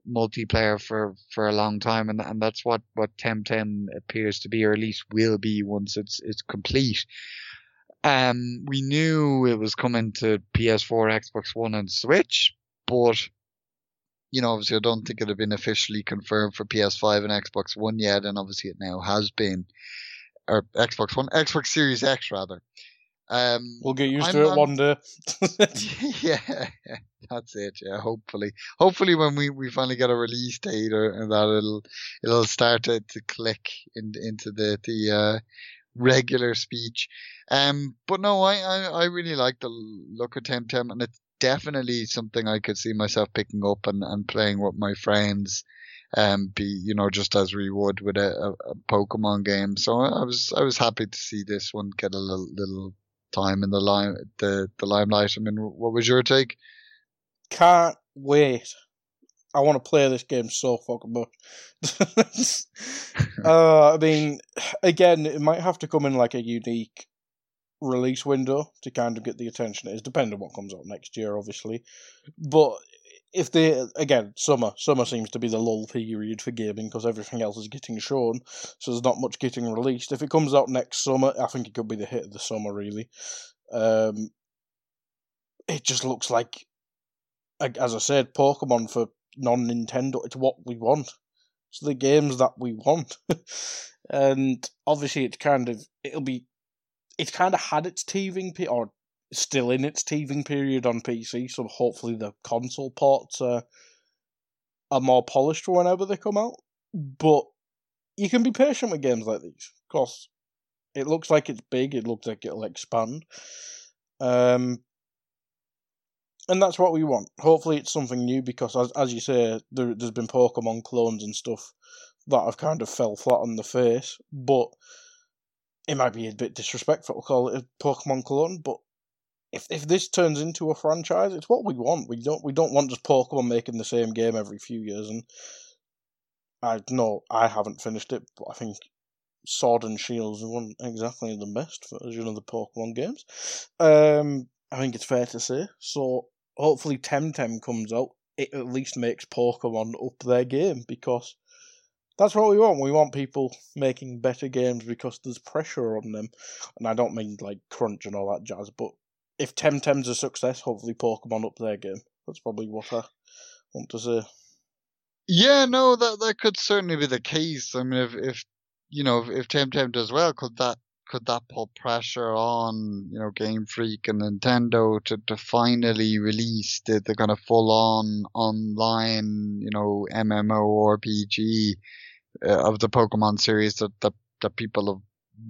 [SPEAKER 2] multiplayer for for a long time and and that's what what Temtem appears to be or at least will be once it's it's complete um, we knew it was coming to PS4, Xbox One, and Switch, but you know, obviously, I don't think it had been officially confirmed for PS5 and Xbox One yet, and obviously, it now has been, or Xbox One, Xbox Series X rather. Um,
[SPEAKER 1] we'll get used I'm, to it I'm, one day.
[SPEAKER 2] yeah, that's it. Yeah, hopefully, hopefully, when we, we finally get a release date or and that it'll it'll start to, to click in, into the the uh, regular speech. Um, but no, I, I, I really like the look of Temtem, and it's definitely something I could see myself picking up and, and playing with my friends. Um, be you know just as we would with a, a, a Pokemon game. So I was I was happy to see this one get a little little time in the lime the the limelight. I mean, what was your take?
[SPEAKER 1] Can't wait. I want to play this game so fucking much. uh, I mean, again, it might have to come in like a unique release window to kind of get the attention it is, depending on what comes out next year, obviously. But if they again summer summer seems to be the lull period for gaming because everything else is getting shown so there's not much getting released if it comes out next summer i think it could be the hit of the summer really um it just looks like as i said pokemon for non Nintendo. It's what we want. It's the games that we want. and obviously, it's kind of it'll be it's kind of had its teething pe- or still in its teething period on PC. So hopefully, the console ports are are more polished whenever they come out. But you can be patient with games like these, because It looks like it's big. It looks like it'll expand. Um, and that's what we want. Hopefully, it's something new because, as as you say, there, there's been Pokemon clones and stuff that have kind of fell flat on the face. But it might be a bit disrespectful to call it a Pokemon clone. But if if this turns into a franchise, it's what we want. We don't we don't want just Pokemon making the same game every few years. And I know I haven't finished it, but I think Sword and Shields wasn't exactly the best version of the Pokemon games. Um, I think it's fair to say. So hopefully Temtem comes out. It at least makes Pokemon up their game because that's what we want. We want people making better games because there's pressure on them. And I don't mean like crunch and all that jazz, but if Temtem's a success, hopefully Pokemon up their game. That's probably what I want to say.
[SPEAKER 2] Yeah, no, that that could certainly be the case. I mean, if if you know if, Temtem does well, could that could that put pressure on you know Game Freak and Nintendo to, to finally release the, the kind of full on online you know MMO RPG uh, of the Pokemon series that, that that people have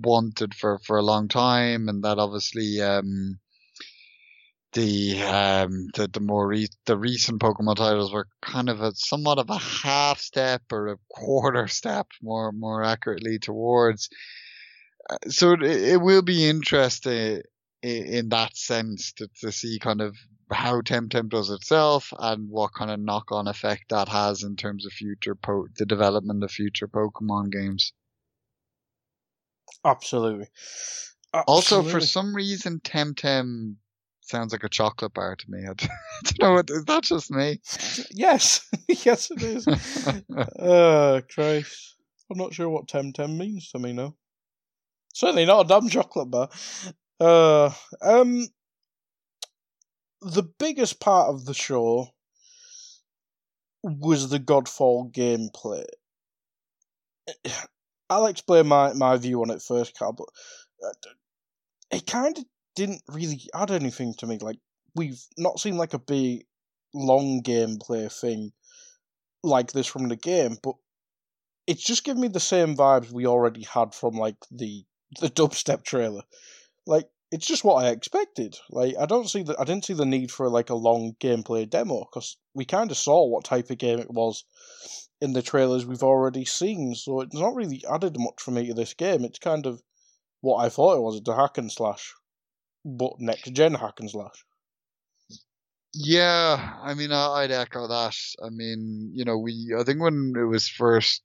[SPEAKER 2] wanted for for a long time, and that obviously um the um the the more re- the recent Pokemon titles were kind of a somewhat of a half step or a quarter step more more accurately towards uh, so it, it will be interesting in, in that sense to, to see kind of how Temtem does itself and what kind of knock on effect that has in terms of future po- the development of future Pokemon games.
[SPEAKER 1] Absolutely. Absolutely.
[SPEAKER 2] Also, for some reason, Temtem sounds like a chocolate bar to me. I don't know. What, is that just me?
[SPEAKER 1] Yes, yes, it is. uh, Christ. I'm not sure what Temtem means to me now. Certainly not a damn chocolate bar. Uh, um, the biggest part of the show was the Godfall gameplay. I'll explain my, my view on it first, Carl, but uh, it kind of didn't really add anything to me. Like, we've not seen like a big, long gameplay thing like this from the game, but it's just given me the same vibes we already had from like the the dubstep trailer. Like it's just what I expected. Like I don't see that I didn't see the need for like a long gameplay demo because we kind of saw what type of game it was in the trailers we've already seen. So it's not really added much for me to this game. It's kind of what I thought it was, a hack and slash, but next gen hack and slash.
[SPEAKER 2] Yeah, I mean, I'd echo that. I mean, you know, we I think when it was first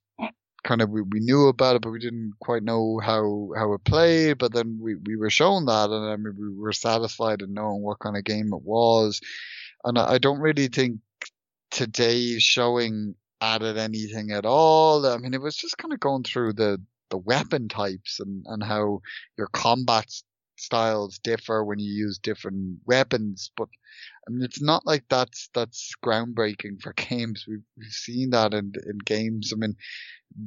[SPEAKER 2] kind of we, we knew about it, but we didn't quite know how how it played. But then we, we were shown that, and I mean we were satisfied in knowing what kind of game it was. And I, I don't really think today's showing added anything at all. I mean, it was just kind of going through the the weapon types and and how your combat styles differ when you use different weapons. But I mean, it's not like that's that's groundbreaking for games. We've we've seen that in in games. I mean,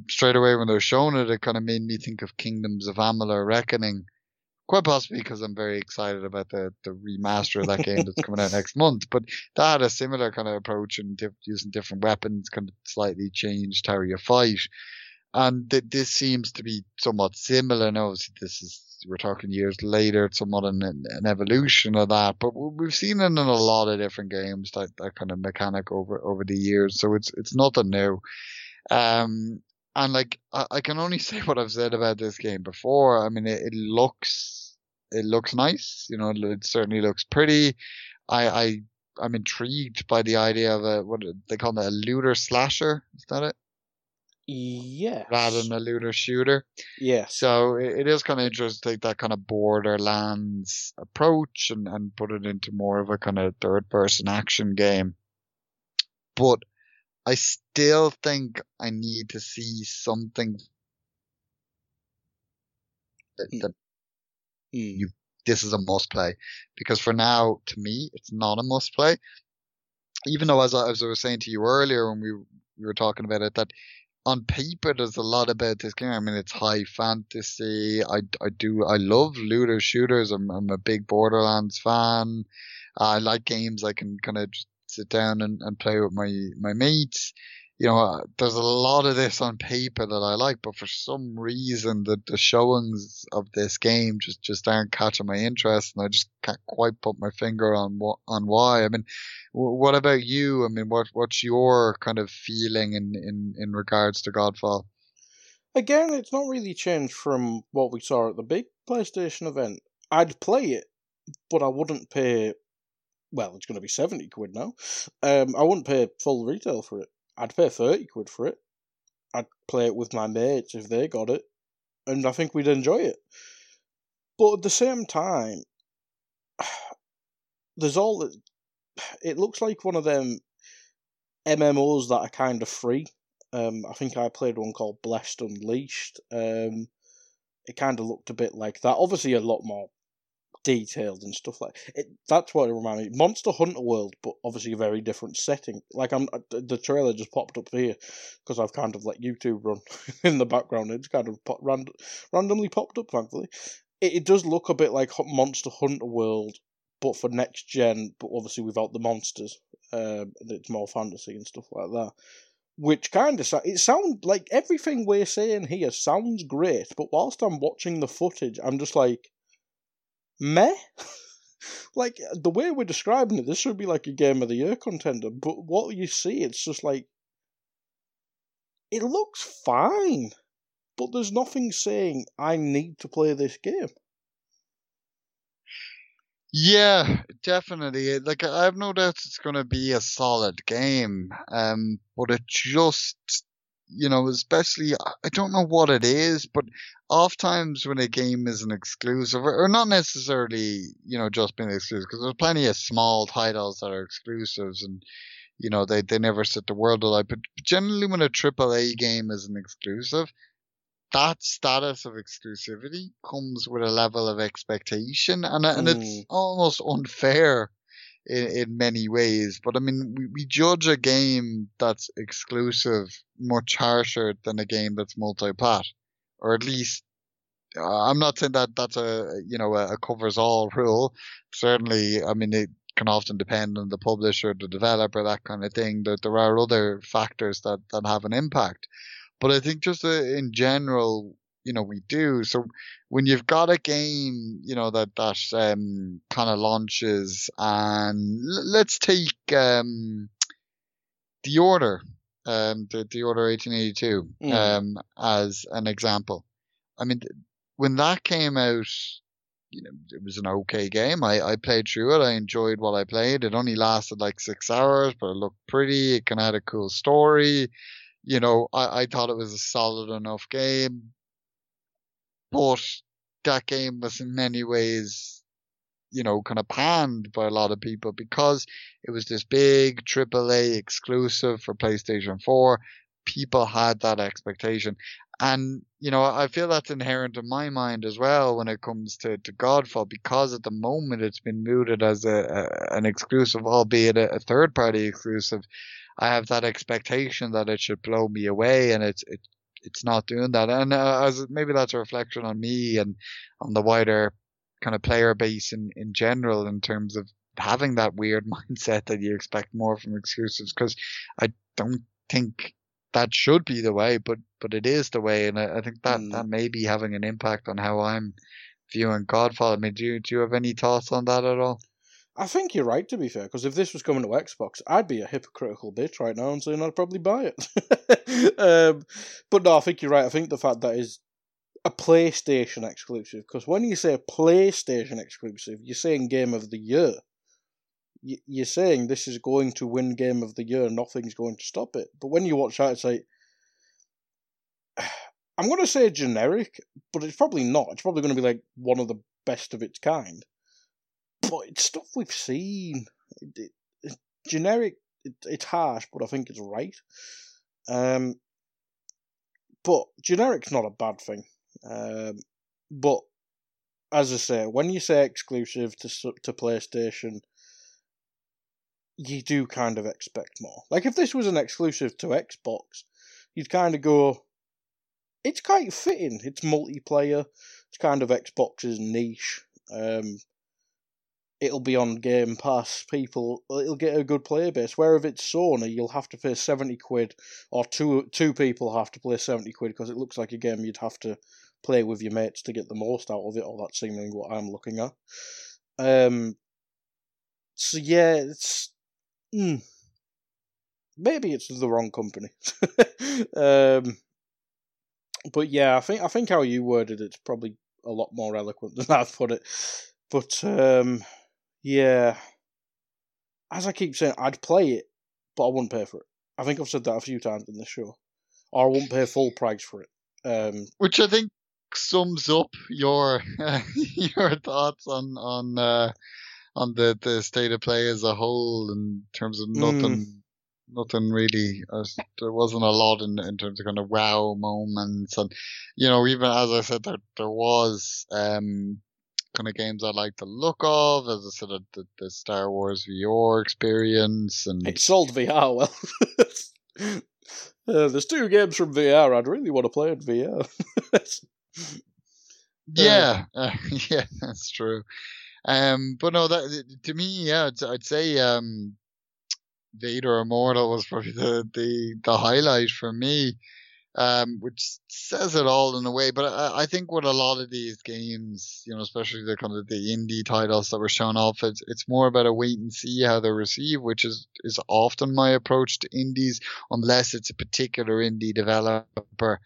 [SPEAKER 2] straight away when they were showing it, it kind of made me think of Kingdoms of Amalur Reckoning. Quite possibly because I'm very excited about the, the remaster of that game that's coming out next month. But that had a similar kind of approach and diff- using different weapons, kind of slightly changed how you fight. And th- this seems to be somewhat similar. And obviously, this is we're talking years later, it's somewhat an, an evolution of that. But we've seen it in a lot of different games that that kind of mechanic over over the years. So it's it's nothing new. Um, and like I, I, can only say what I've said about this game before. I mean, it, it looks it looks nice. You know, it, certainly looks pretty. I I I'm intrigued by the idea of a what they call it a looter slasher. Is that it?
[SPEAKER 1] Yes.
[SPEAKER 2] Rather than a looter shooter.
[SPEAKER 1] Yeah.
[SPEAKER 2] So it, it is kind of interesting to take that kind of Borderlands approach and, and put it into more of a kind of third person action game. But I still think I need to see something that, that
[SPEAKER 1] Mm.
[SPEAKER 2] you this is a must play because for now to me it's not a must play even though as I, as I was saying to you earlier when we, we were talking about it that on paper there's a lot about this game. I mean it's high fantasy. I, I do I love looter shooters. I'm, I'm a big Borderlands fan. I like games I can kind of sit down and, and play with my my mates you know, uh, there's a lot of this on paper that I like, but for some reason the, the showings of this game just, just aren't catching my interest and I just can't quite put my finger on what, on why. I mean, what about you? I mean, what, what's your kind of feeling in, in, in regards to Godfall?
[SPEAKER 1] Again, it's not really changed from what we saw at the big PlayStation event. I'd play it, but I wouldn't pay. Well, it's going to be seventy quid now. Um, I wouldn't pay full retail for it. I'd pay thirty quid for it. I'd play it with my mates if they got it, and I think we'd enjoy it. But at the same time, there's all that. It looks like one of them MMOs that are kind of free. Um, I think I played one called Blessed Unleashed. Um, it kind of looked a bit like that. Obviously, a lot more detailed and stuff like it. That's what it reminded me. Monster Hunter World, but obviously a very different setting. Like I'm, uh, the trailer just popped up here because I've kind of let YouTube run in the background. It's kind of pop, rand, randomly popped up. Thankfully, it, it does look a bit like Monster Hunter World, but for next gen, but obviously without the monsters. Um, it's more fantasy and stuff like that which kind of it sounds like everything we're saying here sounds great, but whilst I'm watching the footage, I'm just like, meh. like the way we're describing it, this would be like a game of the year contender. But what you see, it's just like it looks fine, but there's nothing saying I need to play this game.
[SPEAKER 2] Yeah, definitely. Like I have no doubt it's going to be a solid game. Um, but it just, you know, especially I don't know what it is, but oftentimes when a game is an exclusive, or not necessarily, you know, just being exclusive, because there's plenty of small titles that are exclusives and. You know, they, they never set the world alight, but generally when a AAA game is an exclusive, that status of exclusivity comes with a level of expectation, and and mm. it's almost unfair in, in many ways. But I mean, we, we judge a game that's exclusive much harsher than a game that's multi-plat, or at least uh, I'm not saying that that's a you know a, a covers all rule. Certainly, I mean it can often depend on the publisher, the developer, that kind of thing. That there are other factors that that have an impact. But I think just uh, in general, you know, we do. So when you've got a game, you know, that, that, um, kind of launches and l- let's take, um, the order, um, the, the order 1882, mm. um, as an example. I mean, when that came out, you know, it was an okay game. I, I played through it. I enjoyed what I played. It only lasted like six hours, but it looked pretty. It kind of had a cool story you know, I, I thought it was a solid enough game, but that game was in many ways, you know, kind of panned by a lot of people because it was this big AAA exclusive for PlayStation 4. People had that expectation. And, you know, I feel that's inherent in my mind as well when it comes to, to Godfall because at the moment it's been mooted as a, a an exclusive, albeit a, a third party exclusive. I have that expectation that it should blow me away, and it's it, it's not doing that. And uh, as maybe that's a reflection on me and on the wider kind of player base in in general in terms of having that weird mindset that you expect more from exclusives because I don't think that should be the way, but but it is the way, and I, I think that mm. that may be having an impact on how I'm viewing Godfall. I mean, do you, do you have any thoughts on that at all?
[SPEAKER 1] I think you're right, to be fair, because if this was coming to Xbox, I'd be a hypocritical bitch right now and saying I'd probably buy it. um, but no, I think you're right. I think the fact that is a PlayStation exclusive, because when you say a PlayStation exclusive, you're saying Game of the Year. You're saying this is going to win Game of the Year, nothing's going to stop it. But when you watch that, it's like. I'm going to say generic, but it's probably not. It's probably going to be like one of the best of its kind but it's stuff we've seen. It, it, generic. It, it's harsh, but I think it's right. Um, but generic's not a bad thing. Um, but as I say, when you say exclusive to to PlayStation, you do kind of expect more. Like if this was an exclusive to Xbox, you'd kind of go, it's quite fitting. It's multiplayer. It's kind of Xbox's niche. Um, it'll be on Game Pass. People, it'll get a good player base. Where if it's Sony, you'll have to pay seventy quid, or two two people have to play seventy quid because it looks like a game you'd have to play with your mates to get the most out of it. Or that's seemingly what I'm looking at. Um. So yeah, it's. Mm, maybe it's the wrong company. um. But yeah, I think I think how you worded it's probably a lot more eloquent than I've put it. But um, yeah, as I keep saying, I'd play it, but I wouldn't pay for it. I think I've said that a few times in this show, or I wouldn't pay full price for it. Um,
[SPEAKER 2] Which I think sums up your your thoughts on on uh, on the, the state of play as a whole in terms of nothing.
[SPEAKER 1] Mm.
[SPEAKER 2] Nothing really. Uh, there wasn't a lot in in terms of kind of wow moments, and you know, even as I said, there there was um kind of games I like the look of, as I said, uh, the, the Star Wars VR experience, and
[SPEAKER 1] it sold VR well. uh, there's two games from VR I'd really want to play in VR.
[SPEAKER 2] yeah, uh, yeah, that's true. Um, but no, that to me, yeah, I'd, I'd say um, Vader Immortal was probably the the the highlight for me. Um, which says it all in a way. But I, I think with a lot of these games, you know, especially the kind of the indie titles that were shown off, it's it's more about a wait and see how they're received, which is is often my approach to indies, unless it's a particular indie developer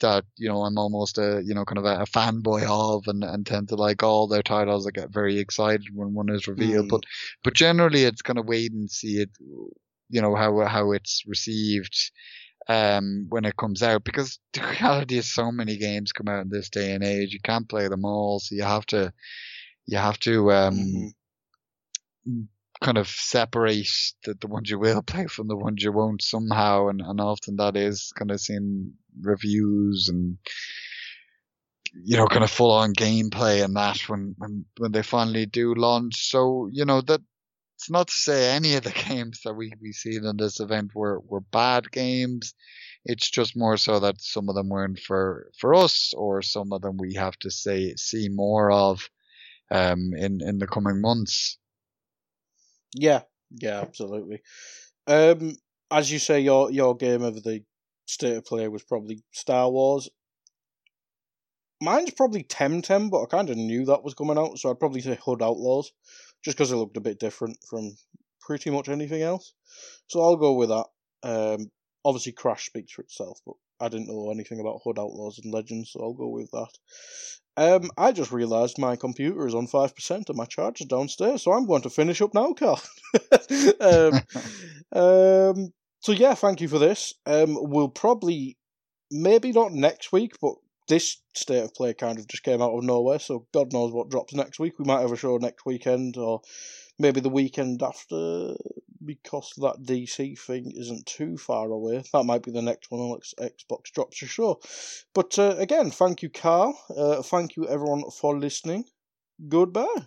[SPEAKER 2] that you know I'm almost a you know kind of a, a fanboy of and, and tend to like all their titles. I get very excited when one is revealed,
[SPEAKER 1] Mm.
[SPEAKER 2] but but generally it's kind of wait and see it, you know how how it's received um when it comes out because the reality is so many games come out in this day and age you can't play them all so you have to you have to um
[SPEAKER 1] Mhm.
[SPEAKER 2] Kind of separate the, the ones you will play from the ones you won't somehow and, and often that is kind of seeing reviews and you know kind of full on gameplay and that when, when when they finally do launch. So you know that it's not to say any of the games that we we see in this event were were bad games. It's just more so that some of them weren't for for us or some of them we have to say see more of um in in the coming months
[SPEAKER 1] Yeah, yeah, absolutely. Um, as you say, your your game of the state of play was probably Star Wars. Mine's probably Temtem, but I kind of knew that was coming out, so I'd probably say Hood Outlaws, just because it looked a bit different from pretty much anything else. So I'll go with that. Um, obviously Crash speaks for itself, but I didn't know anything about Hood Outlaws and Legends, so I'll go with that. Um, I just realised my computer is on five percent and my charger's downstairs, so I'm going to finish up now, Carl. um, um, so yeah, thank you for this. Um, we'll probably maybe not next week, but this state of play kind of just came out of nowhere, so God knows what drops next week. We might have a show next weekend or maybe the weekend after because that DC thing isn't too far away. That might be the next one unless Xbox drops a show. But uh, again, thank you, Carl. Uh, thank you, everyone, for listening. Goodbye.